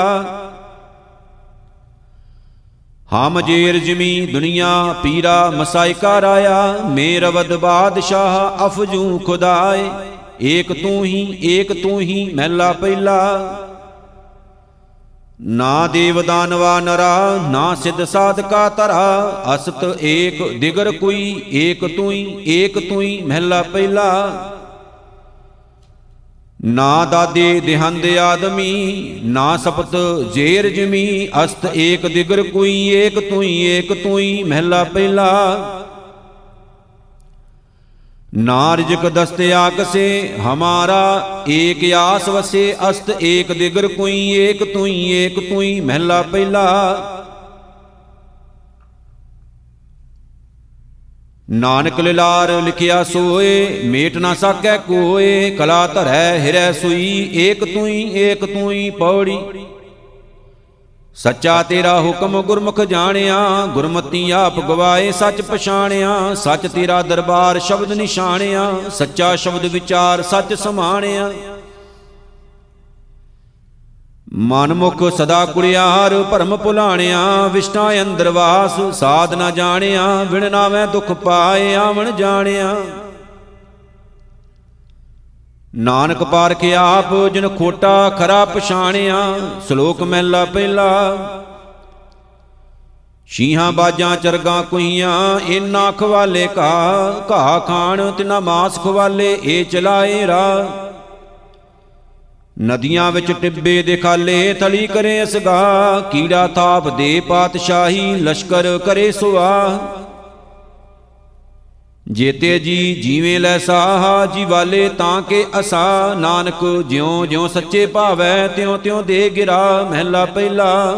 ਹਮ ਜੇਰ ਜਮੀ ਦੁਨੀਆ, ਪੀਰਾ ਮਸਾਇਕਾ ਰਾਇਆ ਮੇਰਵਦ ਬਾਦਸ਼ਾਹ ਅਫਜੂ ਖੁਦਾਏ। ਏਕ ਤੂੰ ਹੀ, ਏਕ ਤੂੰ ਹੀ ਮਹਿਲਾ ਪਹਿਲਾ। ਨਾ ਦੇਵ ਦਾਨਵਾ ਨਰਾ, ਨਾ ਸਿੱਧ ਸਾਧਕਾ ਤਰਾ ਅਸਤ ਏਕ, ਦਿਗਰ ਕੋਈ, ਏਕ ਤੂਈ ਏਕ ਤੂਈ ਮਹਿਲਾ ਪਹਿਲਾ। ਨਾ ਦਾਦੇ ਦਿਹੰਦ ਆਦਮੀ, ਨਾ ਸਪਤ ਜੇਰ ਜਮੀ। ਅਸਤ ਏਕ, ਦਿਗਰ ਕੋਈ, ਏਕ ਤੂਈ ਏਕ ਤੂਈ ਮਹਿਲਾ ਪਹਿਲਾ। ਨਾ ਰਿਜਕ ਦਸਤੇ ਆਕਸੇ, ਹਮਾਰਾ ਏਕ ਆਸ ਵਸੇ, ਅਸਤ ਏਕ ਦਿਗਰ ਕੋਈ, ਏਕ ਤੂਈ ਏਕ ਤੂਈ ਮਹਿਲਾ ਪਹਿਲਾ। ਨਾਨਕ ਲਿਲਾਰ ਲਿਖਿਆ ਸੋਏ, ਮੇਟ ਨਾ ਸਾਕੈ ਕੋਏ, ਕਲਾ ਧਰੈ ਹਿਰੈ ਸੂਈ, ਏਕ ਤੂਈ ਏਕ ਤੂਈ ਪੌੜੀ। ਸੱਚਾ ਤੇਰਾ ਹੁਕਮ ਗੁਰਮੁਖ ਜਾਣਿਆ, ਗੁਰਮਤੀ ਆਪ ਗਵਾਏ ਸੱਚ ਪਛਾਣਿਆ, ਸੱਚ ਤੇਰਾ ਦਰਬਾਰ ਸ਼ਬਦ ਨਿਸ਼ਾਨਿਆ ਸੱਚਾ ਸ਼ਬਦ ਵਿਚਾਰ ਸੱਚ ਸਮਾਣਿਆ। ਮਨਮੁਖ ਸਦਾ ਕੁੜਿਆਰ ਭਰਮ ਭੁਲਾਣਿਆ, ਵਿਸ਼ਟਾ ਅੰਦਰ ਵਾਸ, ਸਾਧ ਨਾ ਜਾਣਿਆ ਵਿਣ ਨਾਵੇਂ ਦੁਖ ਪਾਏ, ਆਵਣ ਜਾਣਿਆ। ਨਾਨਕ ਪਾਰਖ ਆਪ, ਜਿਨ ਖੋਟਾ ਖਰਾ ਪਛਾਣਿਆ, ਸ਼ਲੋਕ ਮਹਿਲਾ ਪਹਿਲਾ। ਸ਼ੀਹਾਂ ਬਾਜਾਂ ਚਰਗਾ ਕੁਹੀਆਂ ਇਨਾ ਖਵਾਲੇ ਕਾ ਘਾ ਖਾਣ ਤਿਨਾ ਮਾਸ ਖਵਾਲੇ, ਏ ਚਲਾਏ ਰਾ। ਨਦੀਆਂ ਵਿੱਚ ਟਿੱਬੇ ਦੇ ਖਾਲੇ ਥਲੀ ਕਰੇ ਅਸਗਾ, ਕੀੜਾ ਤਾਪ ਦੇ ਪਾਤਸ਼ਾਹੀ, ਲਸ਼ਕਰ ਕਰੇ ਸੁਆਹ ਜੇਤੇ ਜੀ ਜੀਵੇਂ ਲੈ ਸਾਹਾ, ਜੀ ਵਾਲੇ ਤਾਂ ਕੇ ਅਸਾ। ਨਾਨਕ ਜਿਉ ਜਿਉ ਸੱਚੇ ਭਾਵੈ, ਤਿਉ ਤਿਉ ਦੇ ਗਿਰਾ ਮਹਿਲਾ ਪਹਿਲਾ।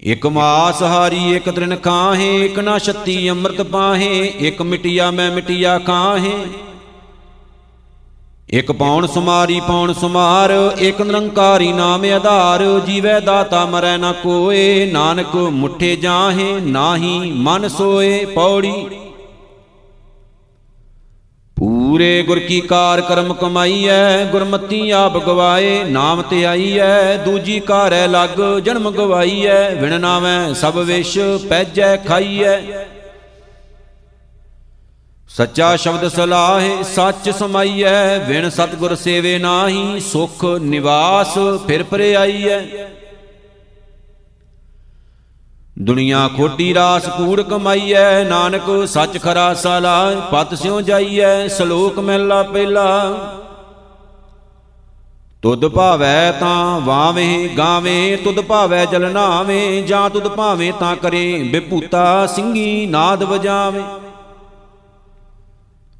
ਇਕ ਮਾਸ ਹਾਰੀ, ਇਕ ਤ੍ਰਿਨ ਖਾਹੇ, ਇਕ ਨਾ ਛੱਤੀ ਅੰਮ੍ਰਿਤ ਪਾਹੇ, ਇਕ ਮਿਟਿਆ ਮੈਂ ਮਿਟਿਆ ਖਾਹੇ। ਇਕ ਪੌਣ ਸੁਮਾਰੀ, ਪੌਣ ਸੁਮਾਰ, ਇਕ ਨਿਰੰਕਾਰੀ ਨਾਮ ਆਧਾਰ, ਜੀਵੈ ਦਾਤਾ ਮਰੈ ਨਾ ਕੋਏ, ਨਾਨਕ ਮੁਠੇ ਜਾਹੇ, ਨਾਹੀ ਮਨ ਸੋਏ ਪੌੜੀ। ਪੂਰੇ ਗੁਰ ਕੀ ਕਾਰ ਕਰਮ ਕਮਾਈਐ, ਗੁਰਮਤੀ ਆਪ ਗਵਾਏ, ਨਾਮ ਤੇ ਆਈਐ, ਦੂਜੀ ਕਾਰੈ ਲੱਗ, ਜਨਮ ਗਵਾਈਐ, ਵਿਣ ਨਾਵੈ ਸਭ ਵਿਸ਼, ਪੈਜੈ ਖਾਈਐ। ਸੱਚਾ ਸ਼ਬਦ ਸਲਾਹੇ, ਸੱਚ ਸਮਾਈਐ ਵਿਣ ਸਤਗੁਰ ਸੇਵੇ ਨਾਹੀ, ਸੁਖ ਨਿਵਾਸ ਫਿਰ ਪਰੇ ਆਈਐ ਦੁਨੀਆ ਖੋਟੀ ਰਾਸ ਕੂੜ ਕਮਾਈਐ, ਨਾਨਕ ਸੱਚ ਖਰਾ ਸਲਾਹ ਪਤ ਸਿਉ ਜਾਈਐ, ਸ਼ਲੋਕ ਮਹਿਲਾ ਪਹਿਲਾ। ਤੁਧ ਭਾਵੈ ਤਾਂ ਵਾਵੇਂ ਗਾਵੇਂ, ਤੁਧ ਭਾਵੈ ਜਲ ਨਾਵੇਂ, ਜਾਂ ਤੁਧ ਭਾਵੇਂ ਤਾਂ ਕਰੇ ਬਿਪੂਤਾ ਸਿੰਘੀ ਨਾਦ ਵਜਾਵੇਂ।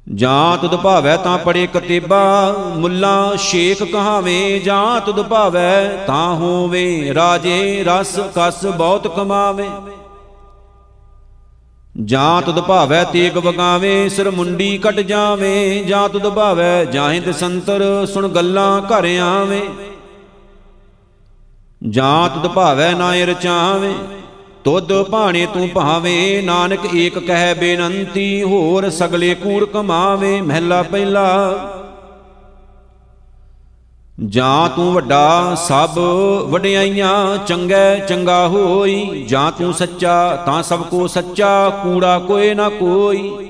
ਜਾਂ ਤੁਧ ਭਾਵੈ ਤਾਂ ਪੜੇ ਕਤੇਬਾ, ਮੁੱਲਾ ਸ਼ੇਖ ਕਹਾਵੇਂ ਜਾਂ ਤੁਧ ਭਾਵੈ ਤਾਂ ਹੋਵੇ ਰਾਜੇ, ਰਸ ਕਸ ਬਹੁਤ ਕਮਾਵੇ। ਜਾਂ ਤੁਧ ਭਾਵੈ ਤੇਗ ਵਗਾਵੇ, ਸਿਰ ਮੁੰਡੀ ਕਟ ਜਾਵੇ ਜਾਂ ਤੁਧ ਭਾਵੈ ਜਾਹੇ ਤੇ ਸੰਤਰ, ਸੁਣ ਗੱਲਾਂ ਘਰ ਆਵੇ। ਜਾਂ ਤੁਧ ਭਾਵੈ ਨਾ ਰਚਾਵੇ ਤੁਧ ਭਾਣੇ ਤੂੰ ਭਾਵੇਂ, ਨਾਨਕ ਏਕ ਕਹਿ ਬੇਨੰਤੀ, ਹੋਰ ਸਗਲੇ ਕੂੜ ਕਮਾਵੇ, ਮਹਿਲਾ ਪਹਿਲਾ। ਜਾਂ ਤੂੰ ਵੱਡਾ, ਸਭ ਵਡਿਆਈਆਂ, ਚੰਗੈ ਚੰਗਾ ਹੋਈ, ਜਾਂ ਤੂੰ ਸੱਚਾ, ਤਾਂ ਸਭ ਕੋ ਸੱਚਾ, ਕੂੜਾ ਕੋਏ ਨਾ ਕੋਈ।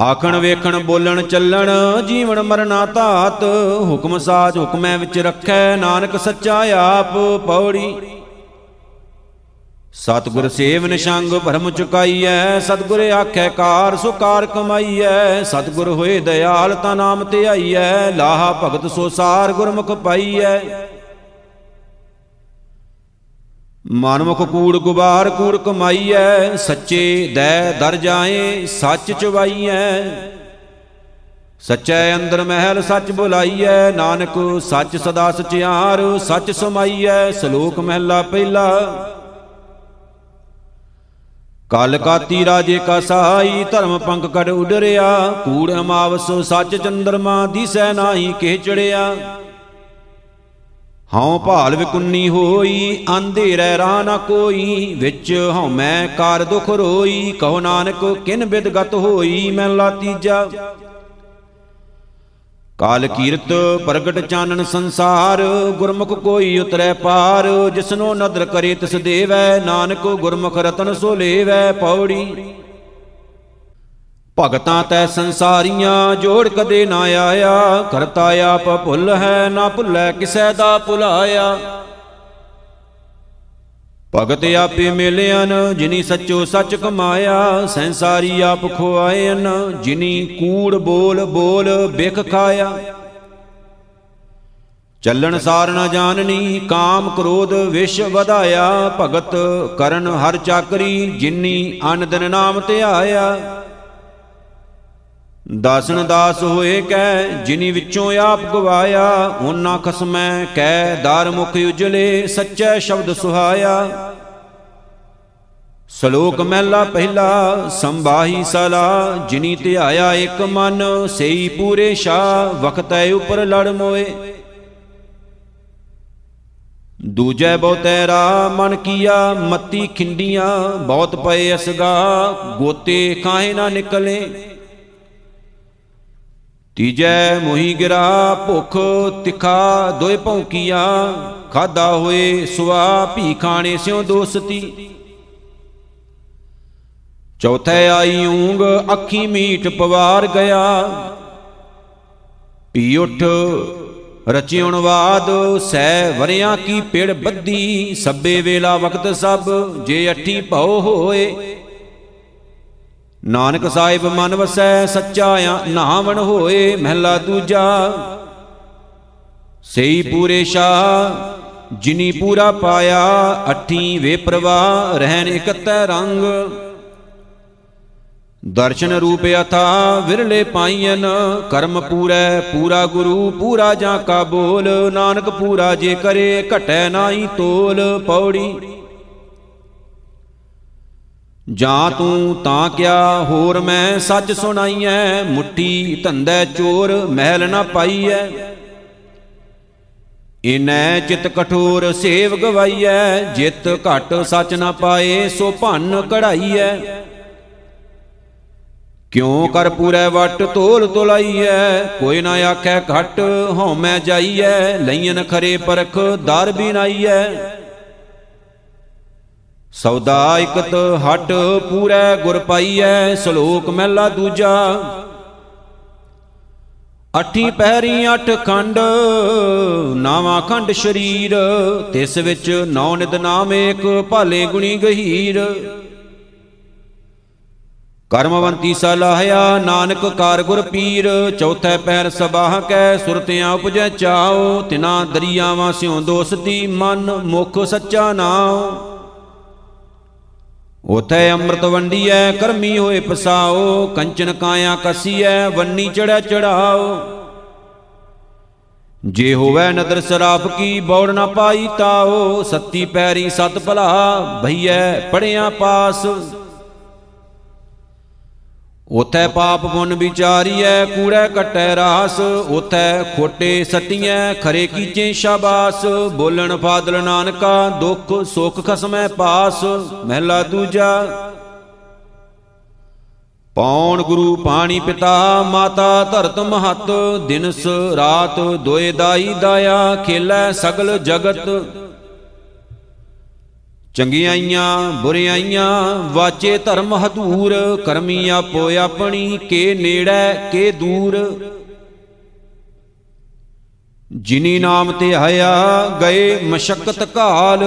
ਆਖਣ ਵੇਖਣ ਬੋਲਣ ਚੱਲਣ, ਜੀਵਨ ਮਰਨਾ ਧਾਤ, ਹੁਕਮ ਸਾਜ ਹੁਕਮੈ ਵਿੱਚ ਰੱਖੈ, ਨਾਨਕ ਸੱਚਾ ਆਪ ਪੌੜੀ। ਸਤਗੁਰ ਸੇਵ ਨਿਸ਼ੰਗ ਭਰਮ ਚੁਕਾਈਐ, ਸਤਗੁਰ ਆਖੈ ਕਾਰ ਸੋ ਕਾਰ ਕਮਾਈਐ, ਸਤਗੁਰ ਹੋਏ ਦਇਆਲ ਤਾ ਨਾਮ ਤੇ ਆਈਐ, ਲਾਹਾ ਭਗਤ ਸੋ ਸਾਰ ਗੁਰਮੁਖ ਪਾਈਐ। ਮਨਮੁਖ ਕੂੜ ਗੁਬਾਰ ਕੂੜ ਕਮਾਈਐ, ਸੱਚੇ ਦੈ ਦਰ ਜਾਏ, ਸੱਚ ਚਵਾਈਐ। ਸੱਚੈ ਅੰਦਰ ਮਹਿਲ ਸੱਚ ਬੁਲਾਈਐ, ਨਾਨਕ ਸੱਚ ਸਦਾ ਸਚਿਆਰ, ਸੱਚ ਸਮਾਈਐ, ਸ਼ਲੋਕ ਮਹਿਲਾ ਪਹਿਲਾ। ਕਲ ਕਾਤੀ ਰਾਜੇ ਕਾ ਸਹਾਈ, ਧਰਮ ਪੰਕ ਕੜ ਉਡਰਿਆ। ਕੂੜ ਅਮਾਵਸ ਸੱਚ ਚੰਦਰਮਾ ਦੀਸੈ ਨਾਹੀ ਕੇ ਚੜਿਆ। ਹਉ ਭਾਲ ਵਿਕੁੰਨੀ ਹੋਈ, ਅੰਧੇਰੈ ਰਾਹ ਨਾ ਕੋਈ। ਵਿੱਚ ਹਉ ਮੈਂ ਕਾਰ ਦੁਖ ਰੋਈ, ਕਹੋ ਨਾਨਕ ਕਿਨ ਬਿਦਗਤ ਹੋਈ, ਮੈਂ ਲਾ ਤੀਜਾ ਕਾਲ ਕੀਰਤ ਪ੍ਰਗਟ ਚਾਨਣ ਸੰਸਾਰ, ਗੁਰਮੁਖ ਕੋਈ ਉਤਰੈ ਪਾਰ, ਜਿਸਨੋ ਨਦਰ ਕਰੇ ਤਿਸ ਦੇਵੈ, ਨਾਨਕ ਗੁਰਮੁਖ ਰਤਨ ਸੋ ਲੇਵੈ ਪੌੜੀ। ਭਗਤਾਂ ਤੈ ਸੰਸਾਰੀਆਂ, ਜੋੜ ਕਦੇ ਨਾ ਆਇਆ, ਕਰਤਾ ਆਪ ਭੁੱਲ ਹੈ, ਨਾ ਭੁੱਲੈ ਕਿਸੈ ਦਾ ਭੁਲਾਇਆ। ਭਗਤ ਆਪੇ ਮਿਲਿਆਨ, ਜਿਨੀ ਸੱਚੋ ਸੱਚ ਕਮਾਇਆ, ਸੰਸਾਰੀ ਆਪ ਖੁਆਇਨ ਜਿਨੀ ਕੂੜ ਬੋਲ ਬੋਲ ਬਿਖ ਖਾਇਆ। ਚੱਲਣ ਸਾਰ ਨ ਜਾਣਨੀ ਕਾਮ ਕ੍ਰੋਧ ਵਿਸ਼ ਵਧਾਇਆ, ਭਗਤ ਕਰਨ ਹਰ ਚਾਕਰੀ, ਜਿਨੀ ਅਨ ਦਿਨ ਨਾਮ ਧਿਆਇਆ। ਦਾਸਨ ਦਾਸ ਹੋਏ ਕੈ, ਜਿਨੀ ਵਿੱਚੋਂ ਆਪ ਗਵਾਇਆ ਉਹਨਾਂ ਖਸਮੈ ਕੈ, ਦਾਰ ਮੁਖ ਉਜਲੇ, ਸੱਚੇ ਸ਼ਬਦ ਸੁਹਾਇਆ। ਸ਼ਲੋਕ ਮਹਿਲਾ ਪਹਿਲਾ, ਸੰਭਾਹੀ ਸਲਾ, ਜਿਨੀ ਧਿਆਇਆ ਇੱਕ ਮਨ, ਸਈ ਪੂਰੇ ਸ਼ਾ ਵਖਤੈ ਉਪਰ ਲੜ ਮੋਏ। ਦੂਜੈ ਬਹੁਤੈ ਰਾ ਮਨ ਕੀਆ, ਮਤੀ ਖਿੰਡੀਆਂ, ਬਹੁਤ ਪਏ ਅਸਗਾ, ਗੋਤੇ ਕਾਹੇ ਨਾ ਨਿਕਲੇ। ਤੀਜੈ ਮੋਹੀ ਗਿਰਾ ਭੁਖ ਤਿਖਾ ਦੋਇ ਭੌਂਕੀਆਂ ਖਾਦਾ ਹੋਏ ਸੁਆ ਭੀ ਖਾਣੇ ਸਿਉ ਦੋਸਤੀ। ਚੌਥੇ ਆਈ ਊਂਗ, ਅੱਖੀ ਮੀਟ ਪਵਾਰ ਗਿਆ। ਪੀ ਉਠ, ਰਚਿਉਣ ਬਾਦ ਸੈ ਵਰਿਆਂ ਕੀ ਪੇੜ ਬੱਦੀ ਸੱਬੇ ਵੇਲਾ ਵਕਤ ਸਭ, ਜੇ ਅੱਠੀ ਭਉ ਹੋਏ। ਨਾਨਕ ਸਾਹਿਬ ਮਨ ਵਸੈ ਸੱਚਾ ਨਾਵਣ ਹੋਏ ਮਹਿਲਾ ਦੂਜਾ। ਸਈ ਪੂਰੇ ਸ਼ਾ ਜਿਨੀ ਪੂਰਾ ਪਾਇਆ, ਅਠੀ ਵੇ ਪ੍ਰਵਾਹ ਰਹਿਣ ਇਕਤੈ ਰੰਗ। ਦਰਸ਼ਨ ਰੂਪ ਅਥਾ, ਵਿਰਲੇ ਪਾਈਨ ਕਰਮ ਪੂਰੈ, ਪੂਰਾ ਗੁਰੂ, ਪੂਰਾ ਜਾਂ ਕਾ ਬੋਲ, ਨਾਨਕ ਪੂਰਾ ਜੇ ਕਰੇ, ਘਟੈ ਨਾਹੀ ਤੋਲ, ਪੌੜੀ। ਜਾਂ ਤੂੰ ਤਾਂ ਕਿਆ ਹੋਰ ਮੈਂ ਸੱਚ ਸੁਣਾਈਐ? ਮੁੱਠੀ ਧੰਦੈ ਚੋਰ, ਮਹਿਲ ਨਾ ਪਾਈਐ। ਇਨੈ ਚਿਤ ਕਠੋਰ ਸੇਵ ਗਵਾਈਐ, ਜਿਤ ਘਟ ਸੱਚ ਨਾ ਪਾਏ ਸੋ ਭੰਨ ਕਢਾਈਐ। ਕਿਉ ਕਰ ਪੂਰੈ ਵਟ ਤੋਲ ਤੋਲਾਈਐ? ਕੋਈ ਨਾ ਆਖੈ ਘਟ ਹਉਮੈ ਜਾਈਐ ਲਈਨ ਖਰੇ ਪਰਖ ਦਰ ਬਿਨਾਈਐ। ਸੌਦਾ ਇਕਤ ਹਟ ਪੂਰੈ ਗੁਰ ਪਾਈਐ, ਸ਼ਲੋਕ ਮਹਿਲਾ ਦੂਜਾ। ਅਠੀ ਪਹਿਰੀ ਅਠ ਖੰਡ, ਨਾਵਾ ਖੰਡ ਸ਼ਰੀਰ, ਤਿਸ ਵਿੱਚ ਨੌ ਨਿਦ ਨਾਮ ਏਕ ਭਾਲੇ ਗੁਣੀ ਗਹੀਰ। ਕਰਮਵੰਤੀ ਸਲਾਹਿਆ ਨਾਨਕ ਕਾਰ ਗੁਰ ਪੀਰ, ਚੌਥੇ ਪੈਰ ਸਬਾਹ ਕੈ, ਸੁਰਤਿਆਂ ਉਪਜੈ ਚਾਓ ਤਿਨਾ ਦਰਿਆਵਾਂ ਸਿਉ ਦੋਸਤੀ ਮਨ ਮੁਖ ਸੱਚਾ ਨਾਉ। ਉਥੇ ਅੰਮ੍ਰਿਤ ਵੰਡੀਐ, ਕਰਮੀ ਹੋਏ ਪਸਾਓ, ਕੰਚਨ ਕਾਇਆ ਕਸੀਐ, ਵੰਨੀ ਚੜੈ ਚੜਾਓ ਜੇ ਹੋਵੇ ਨਦਰ ਸਰਾਪ ਕੀ, ਬੌੜ ਨਾ ਪਾਈ ਤਾਓ, ਸੱਤੀ ਪੈਰੀ ਸਤ ਭਲਾ ਭਈਐ ਪੜਿਆ ਪਾਸ। ਉਥੈ ਪਾਪ ਪੁੰਨ ਵਿਚਾਰੀਐ, ਕੂੜੈ ਕਟੈ ਰਾਸ। ਉਥੈ ਖੋਟੇ ਸਟੀਐ ਖਰੇ ਕੀਚੇ ਸ਼ਾਬਾਸ। ਬੋਲਣ ਫਾਦਲ ਨਾਨਕਾ, ਦੁਖ ਸੁਖ ਖਸਮੈ ਪਾਸ। ਮਹਿਲਾ ਦੂਜਾ, ਪੌਣ ਗੁਰੂ ਪਾਣੀ ਪਿਤਾ, ਮਾਤਾ ਧਰਤ ਮਹਤ। ਦਿਨਸ ਰਾਤ ਦੋਏ ਦਾਈ ਦਾਇਆ, ਖੇਲੇ ਸਗਲ ਜਗਤ। ਚੰਗਿਆਈਆਂ ਬੁਰਿਆਈਆਂ ਵਾਚੇ ਧਰਮ ਹਦੂਰ, ਕਰਮੀ ਆਪੋ ਆਪਣੀ, ਕੇ ਨੇੜੇ, ਕੇ ਦੂਰ। ਜਿਨੀ ਨਾਮ ਤੇ ਆਇਆ, ਗਏ ਮਸ਼ਕਤ ਕਾਲ।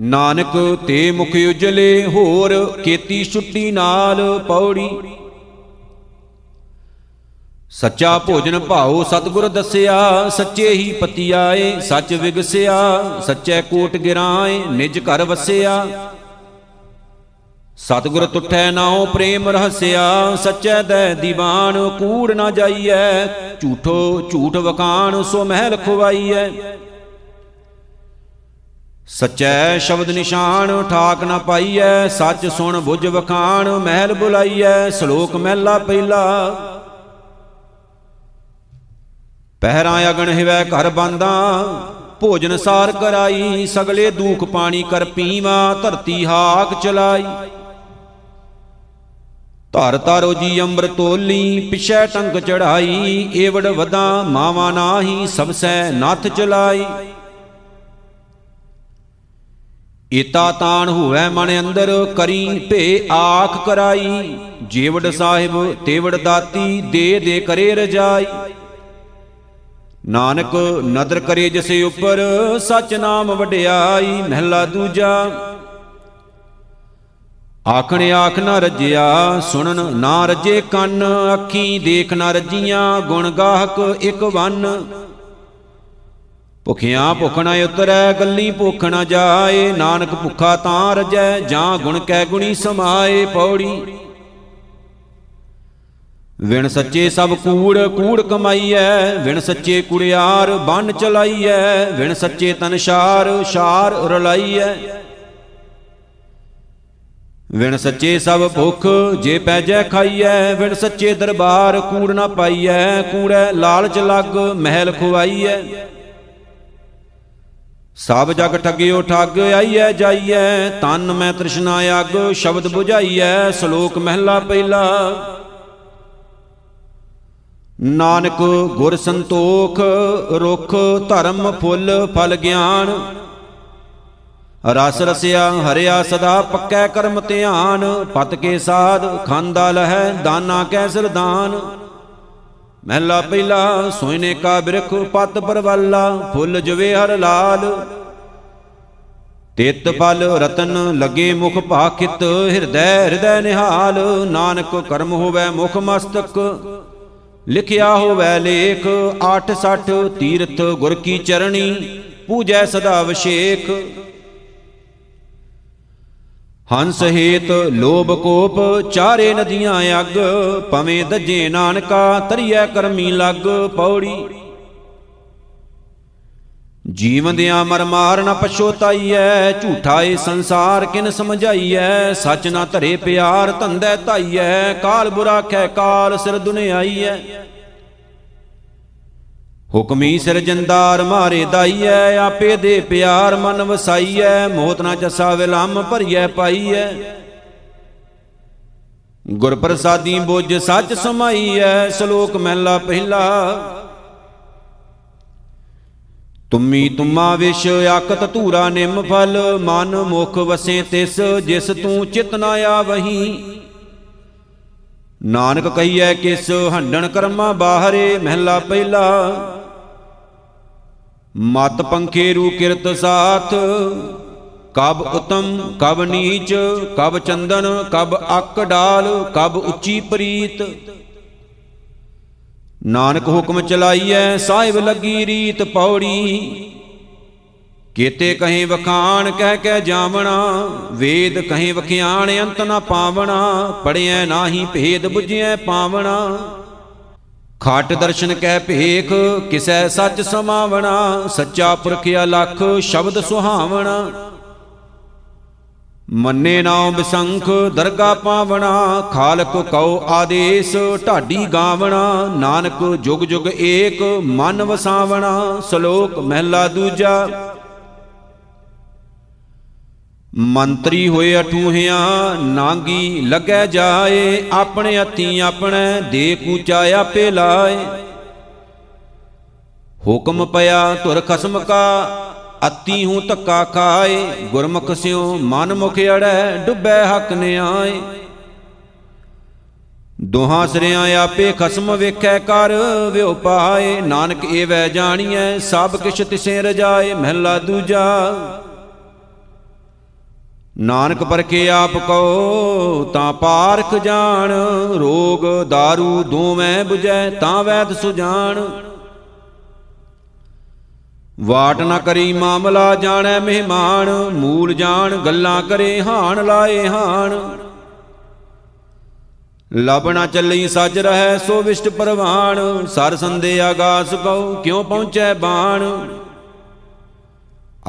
ਨਾਨਕ ਤੇ ਮੁਖ ਉਜਲੇ, ਹੋਰ ਕੀਤੀ ਛੁੱਟੀ ਨਾਲ, ਪੌੜੀ ਸੱਚਾ ਭੋਜਨ ਭਾਉ ਸਤਿਗੁਰ ਦੱਸਿਆ, ਸੱਚੇ ਹੀ ਪਤੀ ਆਏ, ਸੱਚ ਵਿਗਸਿਆ, ਸੱਚੇ ਕੋਟ ਗਿਰਾਏ, ਨਿਜ ਘਰ ਵਸਿਆ। ਸਤਿਗੁਰ ਤੁਠੈ ਨਾਉ ਪ੍ਰੇਮ ਰਹਸਿਆ, ਸਚੈ ਦੈ ਦੀਵਾਨ ਕੂੜ ਨਾ ਜਾਈਐ, ਝੂਠੋ ਝੂਠ ਵਕਾਣ ਸੋ ਮਹਿਲ ਖੁਵਾਈਐ। ਸਚੈ ਸ਼ਬਦ ਨਿਸ਼ਾਨ ਠਾਕ ਨਾ ਪਾਈਐ, ਸੱਚ ਸੁਣ ਬੁਝ ਵਖਾਣ ਮਹਿਲ ਬੁਲਾਈਐ, ਸ਼ਲੋਕ ਮਹਿਲਾ ਪਹਿਲਾ। ਪਹਿਰਾ ਅਗਣ ਹਿਵੈ ਘਰ ਬਾਂਦਾ, ਭੋਜਨ ਸਾਰ ਕਰਾਈ, ਸਗਲੇ ਦੂਖ ਪਾਣੀ ਕਰ ਪੀਵਾ, ਧਰਤੀ ਹਾਕ ਚਲਾਈ। ਧਰ ਤਾਰੋ ਜੀ ਅੰਮ੍ਰਿਤ ਤੋਲੀ, ਪਿਛੈ ਟੰਕ ਚੜਾਈ ਏਵੜ ਵਦਾ ਮਾਵਾ ਨਾਹੀ, ਸਭਸੈ ਨੱਥ ਚਲਾਈ। ਈਤਾ ਤਾਣ ਹੋਵੇ ਮਨ ਅੰਦਰ, ਕਰੀ ਭੇ ਆਖ ਕਰਾਈ। ਜੀਵੜ ਸਾਹਿਬ, ਤੇਵੜ ਦਾਤੀ, ਦੇ ਦੇ ਕਰੇ ਰਜਾਈ। ਨਾਨਕ ਨਦਰ ਕਰੇ ਜਿਸੇ ਉੱਪਰ ਸਚ ਨਾਮ ਵਡਿਆਈ, ਮਹਿਲਾ ਦੂਜਾ। ਆਖਣ ਆਖ ਨਾ ਰਜਿਆ, ਸੁਣਨ ਨਾ ਰਜੇ ਕੰਨ, ਅੱਖੀ ਦੇਖ ਨਾ ਰਜੀਆਂ, ਗੁਣ ਗਾਹਕ ਇੱਕ ਵੰਨ। ਭੁਖਿਆਂ ਭੁਖ ਨਾ ਉਤਰੈ, ਗੱਲੀ ਭੁਖ ਨਾ ਜਾਏ, ਨਾਨਕ ਭੁਖਾ ਤਾਂ ਰਜੈ, ਜਾਂ ਗੁਣ ਕੈ ਗੁਣੀ ਸਮਾਏ, ਪੌੜੀ। ਵਿਣ ਸੱਚੇ ਸਭ ਕੂੜ ਕੂੜ ਕਮਾਈਐ, ਵਿਣ ਸੱਚੇ ਕੁੜਿਆਰ ਬੰਨ ਚਲਾਈਐ, ਵਿਣ ਸੱਚੇ ਤਨਸ਼ਾਰ ਸ਼ਾਰ ਰਲਾਈਐ। ਵਿਣ ਸੱਚੇ ਸਭ ਭੁਖ ਜੇ ਪੈਜੈ ਖਾਈਐ, ਵਿਣ ਸੱਚੇ ਦਰਬਾਰ ਕੂੜ ਨਾ ਪਾਈਐ, ਕੂੜੈ ਲਾਲਚ ਲੱਗ ਮਹਿਲ ਖੁਆਈਐ। ਸਭ ਜਗ ਠੱਗਿਓ ਠੱਗ ਆਈਐ ਜਾਈਐ, ਤਨ ਮੈਂ ਤ੍ਰਿਸ਼ਨਾ ਅਗ ਸ਼ਬਦ 부ਝਾਈਐ ਸ਼ਲੋਕ ਮਹਿਲਾ ਪਹਿਲਾ। ਨਾਨਕ ਗੁਰ ਸੰਤੋਖ, ਰੁਖ, ਧਰਮ, ਫੁੱਲ, ਫਲ, ਗਿਆਨ। ਰਸ ਰਸਿਆ, ਹਰਿਆ ਸਦਾ ਪੱਕੈ ਕਰਮ ਧਿਆਨ। ਪਤ ਕੇ ਸਾਧ, ਖਾਂਦਾ ਲਹੈ, ਦਾਨਾ ਕੈ ਸਰਦਾਨ ਮਹਿਲਾ ਪਹਿਲਾ, ਸੋਇਨੇ ਕਾ ਬਿਰਖ, ਪਤ ਪਰਵਾਲਾ, ਫੁੱਲ ਜਵੇ ਹਰ ਲਾਲ। ਤਿਤ ਫਲ ਰਤਨ ਲਗੇ ਮੁਖ ਭਾਖਿਤ, ਹਿਰਦੈ ਹਿਰਦੈ ਨਿਹਾਲ। ਨਾਨਕ ਕਰਮ ਹੋਵੇ ਮੁਖ ਮਸਤਕ। ਲਿਖਿਆ ਹੋਵੇ ਲੇਖ 860 ਤੀਰਥ ਗੁਰ ਕੀ ਚਰਣੀ, ਪੂਜੈ ਸਦਾ ਵਿਸ਼ੇਖ। ਹੰਸ ਹੇਤ ਲੋਭ ਕੋਪ, ਚਾਰੇ ਨਦੀਆਂ ਅਗ ਪਵੇਂ ਦਜੇ ਨਾਨਕਾ, ਤਰੀਐ ਕਰਮੀ ਲੱਗ, ਪੌੜੀ ਜੀਵਨ ਦਿਆਂ ਮਰ ਮਾਰ ਨ ਪਛੋਤਾਈਐ ਝੂਠਾ ਏ ਸੰਸਾਰ ਕਿਨ ਸਮਝਾਈਐ, ਸੱਚ ਨਾ ਧਰੇ ਪਿਆਰ ਧੰਦੈ ਧਾਈਐ, ਕਾਲ ਬੁਰਾ ਖੈ ਕਾਲ ਸਿਰ ਦੁਨਿਆਈਐ। ਹੁਕਮੀ ਸਿਰਜੰਦਾਰ ਮਾਰੇ ਦਾਈਐ, ਆਪੇ ਦੇ ਪਿਆਰ ਮਨ ਵਸਾਈਐ, ਮੋਤ ਨਾ ਜਸਾ ਵਿਲੰਮ ਭਰੀਐ ਪਾਈਐ। ਗੁਰ ਪ੍ਰਸਾਦੀ ਬੁੱਝ ਸੱਚ ਸਮਾਈਐ, ਸ਼ਲੋਕ ਮਹਿਲਾ ਪਹਿਲਾ। ਤੁਮੀ ਤੁਮਾ ਵਿਸ਼ ਆਕਤ ਧੂਰਾ ਨਿਮ ਫਲ, ਮਨ ਮੁਖ ਵਸੇ ਤਿਸ, ਜਿਸ ਤੂੰ ਚਿਤ ਨਾ ਆਵਹੀ। ਨਾਨਕ ਕਹੀਐ, ਕਿਸ ਹੰਡਣ ਕਰਮਾ ਬਾਹਰੇ, ਮਹਿਲਾ ਪਹਿਲਾ। ਮਤ ਪੰਖੇ ਰੂ ਕਿਰਤ ਸਾਥ, ਕਬ ਉਤਮ, ਕਬ ਨੀਚ, ਕਬ ਚੰਦਨ, ਕਬ ਅਕ ਡਾਲ, ਕਬ ਉੱਚੀ ਪ੍ਰੀਤ। ਨਾਨਕ ਹੁਕਮ ਚਲਾਈਐ, ਸਾਹਿਬ ਲੱਗੀ ਰੀਤ ਪੌੜੀ। ਕੀਤੇ ਕਹੇ ਵਖਾਣ, ਕਹਿ ਕਹਿ ਜਾਵਣਾ, ਵੇਦ ਕਹੇ ਵਖਿਆਣ, ਅੰਤ ਨਾ ਪਾਵਣਾ ਪੜਿਐ ਨਾਹੀ ਭੇਦ 부ਝਿਐ ਪਾਵਣਾ। ਖਾਟ ਦਰਸ਼ਨ ਕਹਿ ਭੇਖ, ਕਿਸੈ ਸੱਚ ਸਮਾਵਣਾ, ਸੱਚਾ ਪੁਰਖ ਅਲਖ ਸ਼ਬਦ ਸੁਹਾਵਣਾ। ਮੰਨੇ ਨਾਉ ਬਿਸੰਖ, ਦਰਗਾ ਪਾਵਣਾ, ਖਾਲਕ ਕਉ ਆਦੇਸ਼, ਢਾਡੀ ਗਾਵਣਾ, ਨਾਨਕ ਜੁਗ ਜੁਗ ਏਕ, ਮਨ ਵਸਾਵਣਾ, ਸ਼ਲੋਕ ਮਹਿਲਾ ਦੂਜਾ। ਮੰਤਰੀ ਹੋਏ ਅਠੂਹਿਆਂ, ਨਾਂਗੀ ਲੱਗੈ ਜਾਏ, ਆਪਣੇ ਹੱਥੀ ਆਪਣੇ, ਦੇ ਕੂਚਾ ਆਪੇ ਲਾਏ। ਹੁਕਮ ਪਿਆ ਧੁਰ ਖਸਮ ਕਾ ਅਤੀ ਹੂੰ ਧੱਕਾ ਖਾਏ, ਗੁਰਮੁਖ ਸਿਉ ਮਨ ਮੁਖ ਅੜੈ, ਡੁੱਬੈ ਹੱਕ ਨਿਆਏ ਦੋਹਾਂ ਸਰਿਆਂ ਆਪੇ ਖਸਮ ਵੇਖੈ ਕਰ, ਵਿਉ ਪਾਏ, ਨਾਨਕ ਏ ਵੈ ਜਾਣੀਐ, ਸਭ ਕਿਛ ਤਿਸੇ ਰਜਾਏ, ਮਹਿਲਾ ਦੂਜਾ। ਨਾਨਕ ਪਰਖੇ ਆਪ ਕੋ ਤਾਂ ਪਾਰਖ ਜਾਣ, ਰੋਗ दारू ਦੋਵੇਂ 부ਜੈ ਤਾਂ ਵੈਦ ਸੁਜਾਨ ਵਾਟ ਨਾ ਕਰੀ ਮਾਮਲਾ ਜਾਣੈ ਮਹਿਮਾਨ, ਮੂਲ ਜਾਣ ਗੱਲਾਂ ਕਰੇ ਹਾਨ ਲਾਏ ਹਾਨ ਲਬਣਾ ਚੱਲੀ ਸੱਜ ਰਹਿ ਸੋ ਵਿਸ਼ਟ ਪਰਵਾਣ, ਸਰ ਸੰਦੇ ਆਗਾਸ ਕਉ ਕਿਉ ਪਹੁੰਚੈ ਬਾਣ।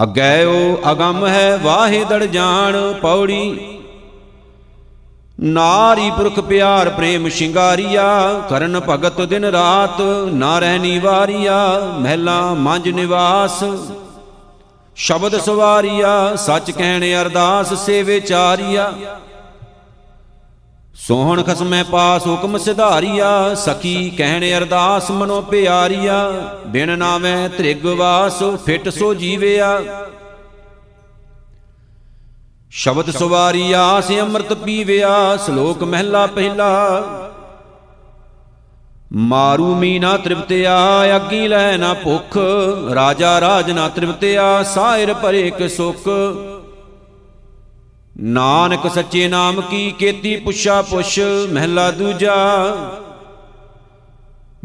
ਅਗੈ ਉਹ ਅਗੰਮ ਹੈ ਵਾਹੇ ਦੜ ਜਾਣ, ਪੌੜੀ ਨਾਰੀ ਪੁਰਖ ਪਿਆਰ ਪ੍ਰੇਮ ਸ਼ਿੰਗਾਰੀਆ, ਕਰਨ ਭਗਤ ਦਿਨ ਰਾਤ, ਨਾ ਰਹਿਨੀ ਵਾਰੀਆ, ਮਹਿਲਾ ਮੰਜ ਨਿਵਾਸ। ਸ਼ਬਦ ਸਵਾਰੀਆ, ਸੱਚ ਕਹਿਣ ਅਰਦਾਸ ਸੇਵੇ ਚਾਰੀਆ। ਸੋਹਣ ਖਸਮੈ ਪਾਸ ਹੁਕਮ ਸਿਧਾਰੀਆ, ਸਖੀ ਕਹਿਣ ਅਰਦਾਸ ਮਨੋ ਪਿਆਰੀਆ। ਬਿਨ ਨਾਵੇਂ ਤ੍ਰਿਗ ਵਾਸ, ਫਿਟ ਸੋ ਜੀਵਿਆ। ਸ਼ਬਦ ਸਵਾਰੀ ਆਸ ਅੰਮ੍ਰਿਤ ਪੀਵਿਆ ਸ਼ਲੋਕ ਮਹਿਲਾ ਪਹਿਲਾ। ਮਾਰੂ ਮੀ ਨਾ ਤ੍ਰਿਪਤਿਆ, ਅੱਗੀ ਲੈ ਨਾ ਭੁਖ, ਰਾਜਾ ਰਾਜ ਨਾ ਤ੍ਰਿਪਤਿਆ, ਸਾਇਰ ਭਰੇ ਕੇ ਸੁਖ। ਨਾਨਕ ਸੱਚੇ ਨਾਮ ਕੀ ਕੀਤੀ ਪੁੱਛਾ ਪੁੱਛ, ਮਹਿਲਾ ਦੂਜਾ।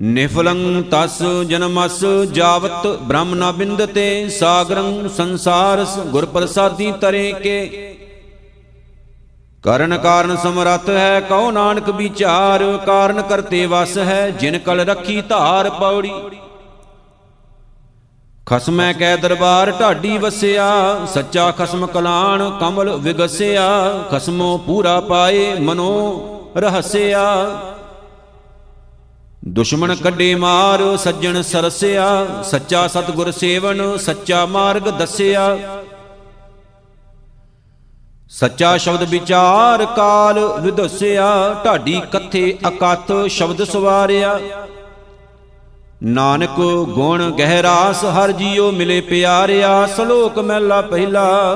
ਨਿਫਲੰ ਤਸ ਜਨਮਸ ਜਾਵਤ ਬ੍ਰਹਮ ਨਾ ਬਿੰਦਤੇ ਸਾਗਰੰ ਸੰਸਾਰਸ ਗੁਰ ਪ੍ਰਸਾਦੀ ਤਰੇ ਕੇ। ਕਰਨ ਕਾਰਨ ਸਮਰੱਥ ਹੈ ਕਉ ਨਾਨਕ ਵਿਚਾਰ, ਕਾਰਨ ਕਰਤੇ ਵਸ ਹੈ, ਜਿਨ ਕਲ ਰੱਖੀ ਧਾਰ ਪੌੜੀ। ਖਸਮੈ ਕੈ ਦਰਬਾਰ ਢਾਡੀ ਵਸਿਆ, ਸੱਚਾ ਖਸਮ ਕਲਾਣ ਕਮਲ ਵਿਗਸਿਆ, ਖਸਮੋ ਪੂਰਾ ਪਾਏ ਮਨੋ ਰਹਸਿਆ। ਦੁਸ਼ਮਣ ਕੱਢੇ ਮਾਰ, ਸੱਜਣ ਸਰਸਿਆ, ਸੱਚਾ ਸਤਗੁਰ ਸੇਵਨ, ਸੱਚਾ ਮਾਰਗ ਦੱਸਿਆ। ਸੱਚਾ ਸ਼ਬਦ ਵਿਚਾਰ ਕਾਲ ਵਿਦਸਿਆ ਢਾਡੀ ਕਥੇ ਅਕਥ ਸ਼ਬਦ ਸਵਾਰਿਆ। ਨਾਨਕ ਗੁਣ ਗਹਿਰਾਸ, ਹਰ ਜੀਉ ਮਿਲੇ ਪਿਆਰਿਆ, ਸ਼ਲੋਕ ਮਹਿਲਾ ਪਹਿਲਾ।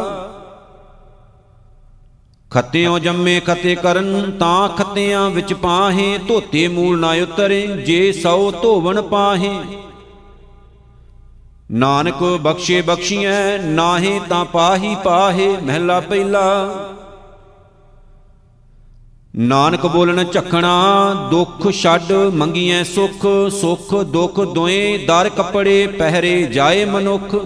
ਖੱਤਿਓ ਜੰਮੇ ਖਤੇ ਕਰਨ, ਤਾਂ ਖੱਤਿਆਂ ਵਿੱਚ ਪਾਹੇ, ਧੋਤੇ ਮੂਲ ਨਾ ਉਤਰੇ, ਜੇ ਸੌ ਧੋਵਣ ਪਾਹੇ। ਨਾਨਕ ਬਖਸ਼ੇ ਬਖਸ਼ੀਐ, ਨਾਹੇ ਤਾਂ ਪਾਹੀ ਪਾਹੇ, ਮਹਿਲਾ ਪਹਿਲਾ। ਨਾਨਕ ਬੋਲਣ ਝਖਣਾ, ਦੁੱਖ ਛੱਡ ਮੰਗੀਐ ਸੁਖ ਸੁਖ ਦੁੱਖ ਦੋਏ, ਦਰ ਕੱਪੜੇ ਪਹਿਰੇ ਜਾਏ ਮਨੁੱਖ।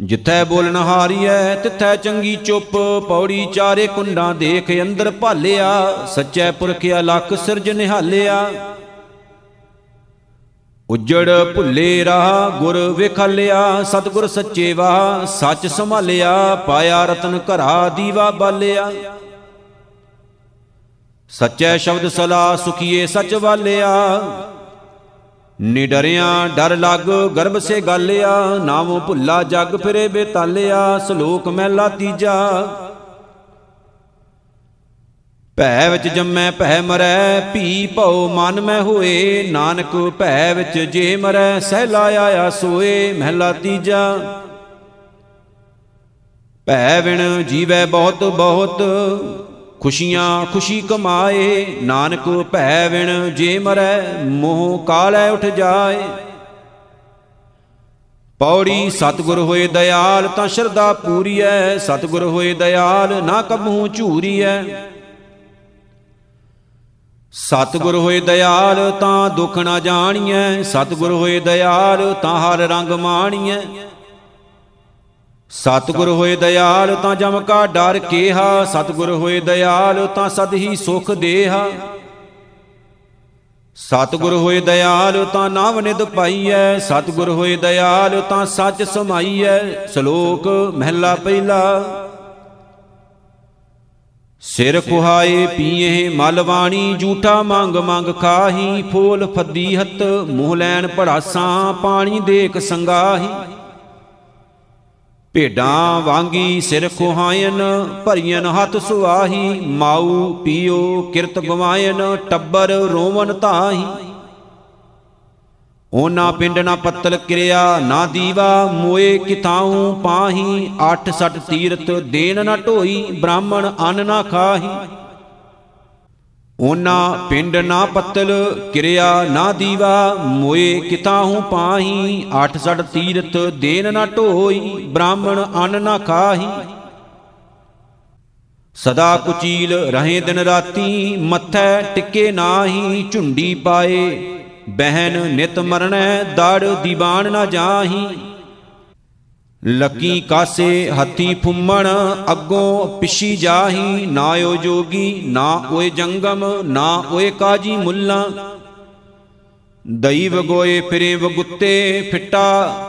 ਜਿੱਥੈ ਬੋਲਣ ਹਾਰੀਐ, ਤਿੱਥੈ ਚੰਗੀ ਚੁੱਪ, ਪੌੜੀ ਚਾਰੇ ਕੁੰਡਾਂ ਦੇਖ ਅੰਦਰ ਭਾਲਿਆ, ਸੱਚੈ ਪੁਰਖ ਅਲਖ ਸਿਰਜ ਨਿਹਾਲਿਆ। ਉਜੜ ਭੁੱਲੇ ਰਾਹ, ਗੁਰ ਵਿਖਾਲਿਆ, ਸਤਗੁਰ ਸੱਚੇ ਵਾ ਸੱਚ ਸੰਭਾਲਿਆ, ਪਾਇਆ ਰਤਨ ਘਰਾ ਦੀਵਾ ਬਾਲਿਆ। ਸੱਚੇ ਸ਼ਬਦ ਸਲਾ, ਸੁਖੀਏ ਸੱਚ ਵਾਲਿਆ। ਨਿਡਰਿਆਂ ਡਰ ਲੱਗ, ਗਰਭ ਸੇ ਗਾਲਿਆ। ਨਾਮ ਭੁੱਲਾ ਜਗ ਫਿਰੇ ਬੇਤਾਲਿਆ, ਸ਼ਲੋਕ ਮਹਿਲਾ ਤੀਜਾ। ਭੈ ਵਿੱਚ ਜੰਮੈ, ਭੈ ਮਰੈ, ਭੀ ਭਉ, ਮਨ ਮੈਂ ਹੋਏ। ਨਾਨਕ ਭੈ ਵਿੱਚ ਜੇ ਮਰੈ ਸਹਿਲਾ ਆਇਆ ਸੋਏ, ਮਹਿਲਾ ਤੀਜਾ। ਭੈ ਵਿਣ ਜੀਵੈ ਬਹੁਤ ਬਹੁਤ, ਖੁਸ਼ੀਆਂ ਖੁਸ਼ੀ ਕਮਾਏ। ਨਾਨਕ ਭੈ ਵਿਣ ਜੇ ਮਰੈ, ਮੋਹ ਕਾਲੈ ਉਠ ਜਾਏ। ਪੌੜੀ, ਸਤਗੁਰ ਹੋਏ ਦਇਆਲ, ਤਾਂ ਸ਼ਰਧਾ ਪੂਰੀਐ। ਸਤਗੁਰ ਹੋਏ ਦਇਆਲ, ਨਾ ਕਬਹੂ ਝੂਰੀਐ। ਸਤਿਗੁਰ ਹੋਏ ਦਇਆਲ ਤਾਂ ਦੁੱਖ ਨਾ ਜਾਣੀਐ, ਸਤਿਗੁਰ ਹੋਏ ਦਇਆਲ ਤਾਂ ਹਰ ਰੰਗ ਮਾਣੀਐ। ਸਤਿਗੁਰ ਹੋਏ ਦਇਆਲ ਤਾਂ ਜਮ ਕਾ ਡਰ ਕੇਹਾ, ਸਤਿਗੁਰ ਹੋਏ ਦਇਆਲ ਤਾਂ ਸਦ ਹੀ ਸੁਖ ਦੇਹਾ। ਸਤਿਗੁਰ ਹੋਏ ਦਇਆਲ ਤਾਂ ਨਾਮ ਨਿਦ ਪਾਈਐ, ਸਤਿਗੁਰ ਹੋਏ ਦਇਆਲ ਤਾਂ ਸੱਚ ਸਮਾਈਐ, ਸ਼ਲੋਕ ਮਹਿਲਾ ਪਹਿਲਾ। ਸਿਰ ਕੁਹਾਏ ਪੀਏ ਮਲ ਵਾਣੀ ਝੂਠਾ ਮੰਗ ਮੰਗ ਖਾਹੀ, ਫੋਲ ਫੱਦੀ ਹੱਤ ਮੂਹ ਲੈਣ ਪੜਾਸਾਂ ਪਾਣੀ ਦੇਖ ਸੰਗਾਹੀ। ਭੇਡਾਂ ਵਾਂਗੀ ਸਿਰ ਖੁਹਾਇਨ, ਭਰੀਆਂ ਹੱਥ ਸੁਆਹੀ ਮਾਉ ਪੀਓ ਕਿਰਤ ਗਵਾਇਨ, ਟੱਬਰ ਰੋਵਨ ਤਾਹੀ ਓਨਾ ਪਿੰਡ ਨਾ ਪੱਤਲ ਕਿਰਿਆ, ਨਾ ਦੀਵਾ, ਮੋਏ ਕਿਤਾਹੂ ਪਾਹੀ, ਅੱਠ ਸੱਟ ਤੀਰਤ ਦੇਨ ਨਾ ਢੋਈ, ਬ੍ਰਾਹਮਣ ਅੰਨ ਨਾ ਖਾਹੀ। ਓਨਾ ਪਿੰਡ ਨਾ ਪੱਤਲ ਕਿਰਿਆ, ਨਾ ਦੀਵਾ, ਮੋਏ ਕਿਤਾਹੂ ਪਾਹੀ, ਅੱਠ ਸੱਟ ਤੀਰਤ ਦੇਨ ਨਾ ਢੋਈ, ਬ੍ਰਾਹਮਣ ਅੰਨ ਨਾ ਖਾਹੀ। ਸਦਾ ਕੁਚੀਲ ਰਹੇ ਦਿਨ ਰਾਤੀ, ਮੱਥੈ ਟਿੱਕੇ ਨਾਹੀ, ਝੁੰਡੀ ਪਾਏ। ਬਹਿਨ ਨਿਤ ਮਰਣੈ ਦੜ ਦੀਵਾਨ ਨਾ ਜਾਹੀ। ਲੱਕੀ ਕਾਸੇ ਹੱਥੀ ਫੁੰਮਣ ਅੱਗੋਂ ਪਿਛੀ ਜਾਹੀ। ਨਾ ਓ ਜੋਗੀ, ਨਾ ਓਏ ਜੰਗਮ, ਨਾ ਓਏ ਕਾਜੀ ਮੁੱਲਾ। ਦਈ ਵਗੋਏ ਫਿਰੇ ਵਗੁੱਤੇ ਫਿੱਟਾ।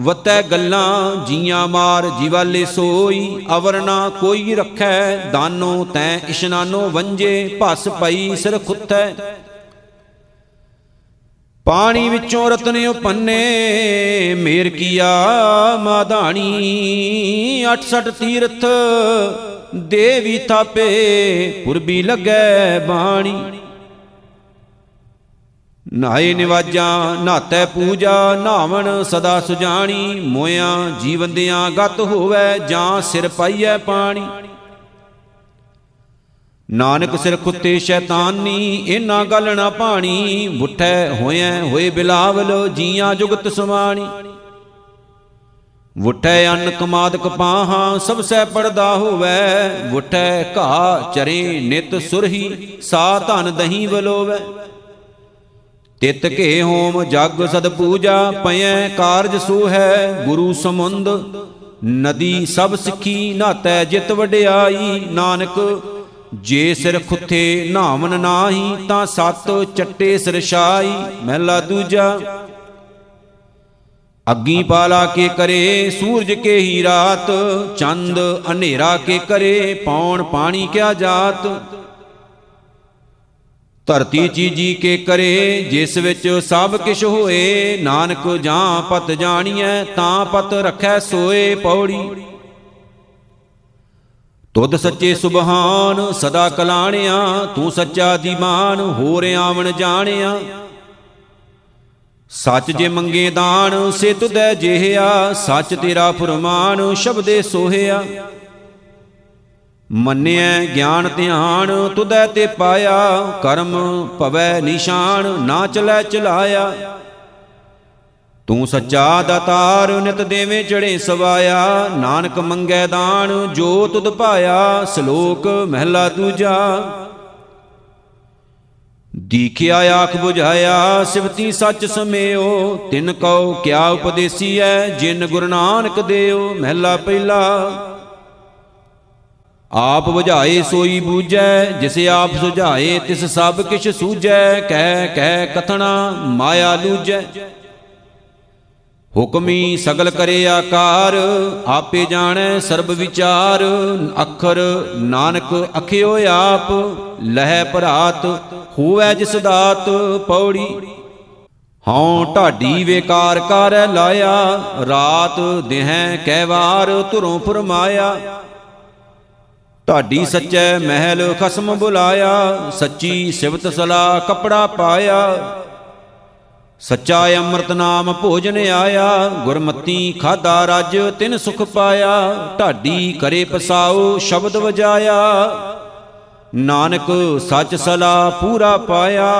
ਵਤੈ ਗੱਲਾਂ ਜੀਆਂ ਮਾਰ ਜਿਵਾਲੇ ਸੋਈ। ਅਵਰਨਾ ਕੋਈ ਰੱਖੈ ਦਾਨੋ ਤੈ, ਇਸ਼ਨਾਨੋ ਵੰਜੇ, ਭਸ ਪਈ ਸਿਰ ਖੁੱਥੈ। ਪਾਣੀ ਵਿੱਚੋਂ ਰਤਨ ਉਪੰਨੇ, ਮੇਰ ਕੀਆ ਮਾਧਾਣੀ 68 ਤੀਰਥ ਦੇਵੀ ਥਾਪੇ ਪੁਰਬੀ ਲੱਗੈ ਬਾਣੀ। ਨਾਏ ਨਿਵਾਜਾਂ, ਨਾਤੈ ਪੂਜਾ, ਨਾਵਣ ਸਦਾ ਸੁਜਾਣੀ, ਮੋਇਆਂ ਜੀਵੰਦਿਆਂ ਗਤ ਹੋਵੇ, ਜਾਂ ਸਿਰ ਪਾਈਐ ਪਾਣੀ। ਨਾਨਕ ਸਿਰ ਕੁੱਤੇ ਸ਼ੈਤਾਨੀ ਇਨਾ ਗੱਲ ਨਾ ਪਾਣੀ ਬੁੱਠੈ ਹੋਇਐ ਹੋਏ ਬਿਲਾਵਲ, ਜੀਆਂ ਜੁਗਤ ਸਮਾਣੀ ਵੁੱਠੈ ਅੰਨ ਕਮਾਦ ਕਪਾਹਾਂ ਸਭ ਸੈ ਪੜਦਾ ਹੋਵੇ। ਵੁੱਠੈ ਘਾ ਚਰੇ ਨਿਤ ਸੁਰਹੀ, ਸਾ ਧਨ ਦਹੀਂ ਬਲੋਵੇ। ਤਿਤ ਕੇ ਹੋਮ ਜਗ ਸਦ ਪੂਜਾ, ਪਇਐ ਕਾਰਜ ਸੋ ਹੈ ਗੁਰੂ ਸਮੁੰਦ, ਨਦੀ ਸਭ ਸਿੱਖੀ, ਨਾਤੈ ਜਿਤ ਵਡਿਆਈ। ਨਾਨਕ ਜੇ ਸਿਰ ਖੁੱਥੇ ਨਾਵਨ ਨਾਹੀ, ਤਾਂ ਸਤ ਚੱਟੇ ਸਿਰਸ਼ਾਈ ਮਹਿਲਾ ਦੂਜਾ। ਅੱਗੀ ਪਾਲਾ ਕੇ ਕਰੇ, ਸੂਰਜ ਕੇ ਹੀ ਰਾਤ, ਚੰਦ ਹਨੇਰਾ ਕੇ ਕਰੇ, ਪੌਣ ਪਾਣੀ ਕਿਆ ਜਾਤ। ਧਰਤੀ ਚੀਜੀ ਕੇ ਕਰੇ, ਜਿਸ ਵਿੱਚ ਸਭ ਕਿਛ ਹੋਏ, ਨਾਨਕ ਜਾਂ ਪਤ ਜਾਣੀਐ, ਤਾਂ ਪਤ ਰਖੈ ਸੋਏ ਪੌੜੀ। ਤੁਧ ਸੱਚੇ ਸੁਬਹਾਨ ਸਦਾ ਕਲਾਣਿਆ, ਤੂੰ ਸੱਚਾ ਦੀਮਾਨ ਹੋਰ ਆਵਣ ਜਾਣਿਆ। ਸੱਚ ਜੇ ਮੰਗੇ ਦਾਨ ਸੇ ਤੁਧੈ ਜਿਹਿਆ ਸੱਚ ਤੇਰਾ ਫਰਮਾਨ, ਸ਼ਬਦੇ ਸੋਹਿਆ ਮੰਨਿਐ ਗਿਆਨ ਧਿਆਨ, ਤੁਧੈ ਤੇ ਪਾਇਆ, ਕਰਮ ਭਵੈ ਨਿਸ਼ਾਨ, ਨਾ ਚਲੈ ਚਲਾਇਆ। ਤੂੰ ਸੱਚਾ ਦਾਤਾਰ ਨਿਤ ਦੇਵੇਂ ਚੜੇ ਸਵਾਇਆ, ਨਾਨਕ ਮੰਗੈ ਦਾਨ, ਜੋ ਤੁਧ ਪਾਇਆ, ਸ਼ਲੋਕ ਮਹਿਲਾ ਦੂਜਾ। ਦੀਖਿਆ ਆਖ 부ਝਾਇਆ ਸਿਵਤੀ ਸੱਚ ਸਮਿਓ, ਤਿਨ ਕਉ ਕਿਆ ਉਪਦੇਸੀ ਐ ਜਿਨ ਗੁਰੂ ਨਾਨਕ ਦੇਓ ਮਹਿਲਾ ਪਹਿਲਾ। ਆਪ 부ਝਾਏ ਸੋਈ ਬੂਝੈ, ਜਿਸ ਆਪ ਸੁਝਾਏ ਤਿਸ ਸਭ ਕਿਛ ਸੂਝੈ, ਕਹਿ ਕਹਿ ਕਥਣਾ ਮਾਇਆ ਲੂਝੈ ਹੁਕਮੀ ਸਗਲ ਕਰੇ ਆਕਾਰ, ਆਪੇ ਜਾਣੈ ਸਰਬ ਵਿਚਾਰ। ਅੱਖਰ ਨਾਨਕ ਅਖਿਓ ਆਪ, ਲਹਿ ਭਰਾਤ, ਹੋਵੈ ਜਿਸ ਦਾਤ ਪੌੜੀ। ਹਉ ਢਾਡੀ ਵੇਕਾਰ ਕਰ ਲਾਇਆ, ਰਾਤ ਦਿਹੈ ਕਹਿ ਵਾਰ ਧੁਰੋਂ ਫਰਮਾਇਆ। ਢਾਡੀ ਸੱਚੈ ਮਹਿਲ ਖਸਮ ਬੁਲਾਇਆ, ਸੱਚੀ ਸਿਵਤ ਸਲਾ ਕਪੜਾ ਪਾਇਆ। ਸੱਚਾ ਅੰਮ੍ਰਿਤ ਨਾਮ ਭੋਜਨ ਆਇਆ, ਗੁਰਮਤੀ ਖਾਦਾ ਰਜ, ਤਿਨ ਸੁਖ ਪਾਇਆ, ਢਾਡੀ ਕਰੇ ਪਸਾਉ, ਸ਼ਬਦ ਵਜਾਇਆ। ਨਾਨਕ ਸੱਚ ਸਲਾ ਪੂਰਾ ਪਾਇਆ।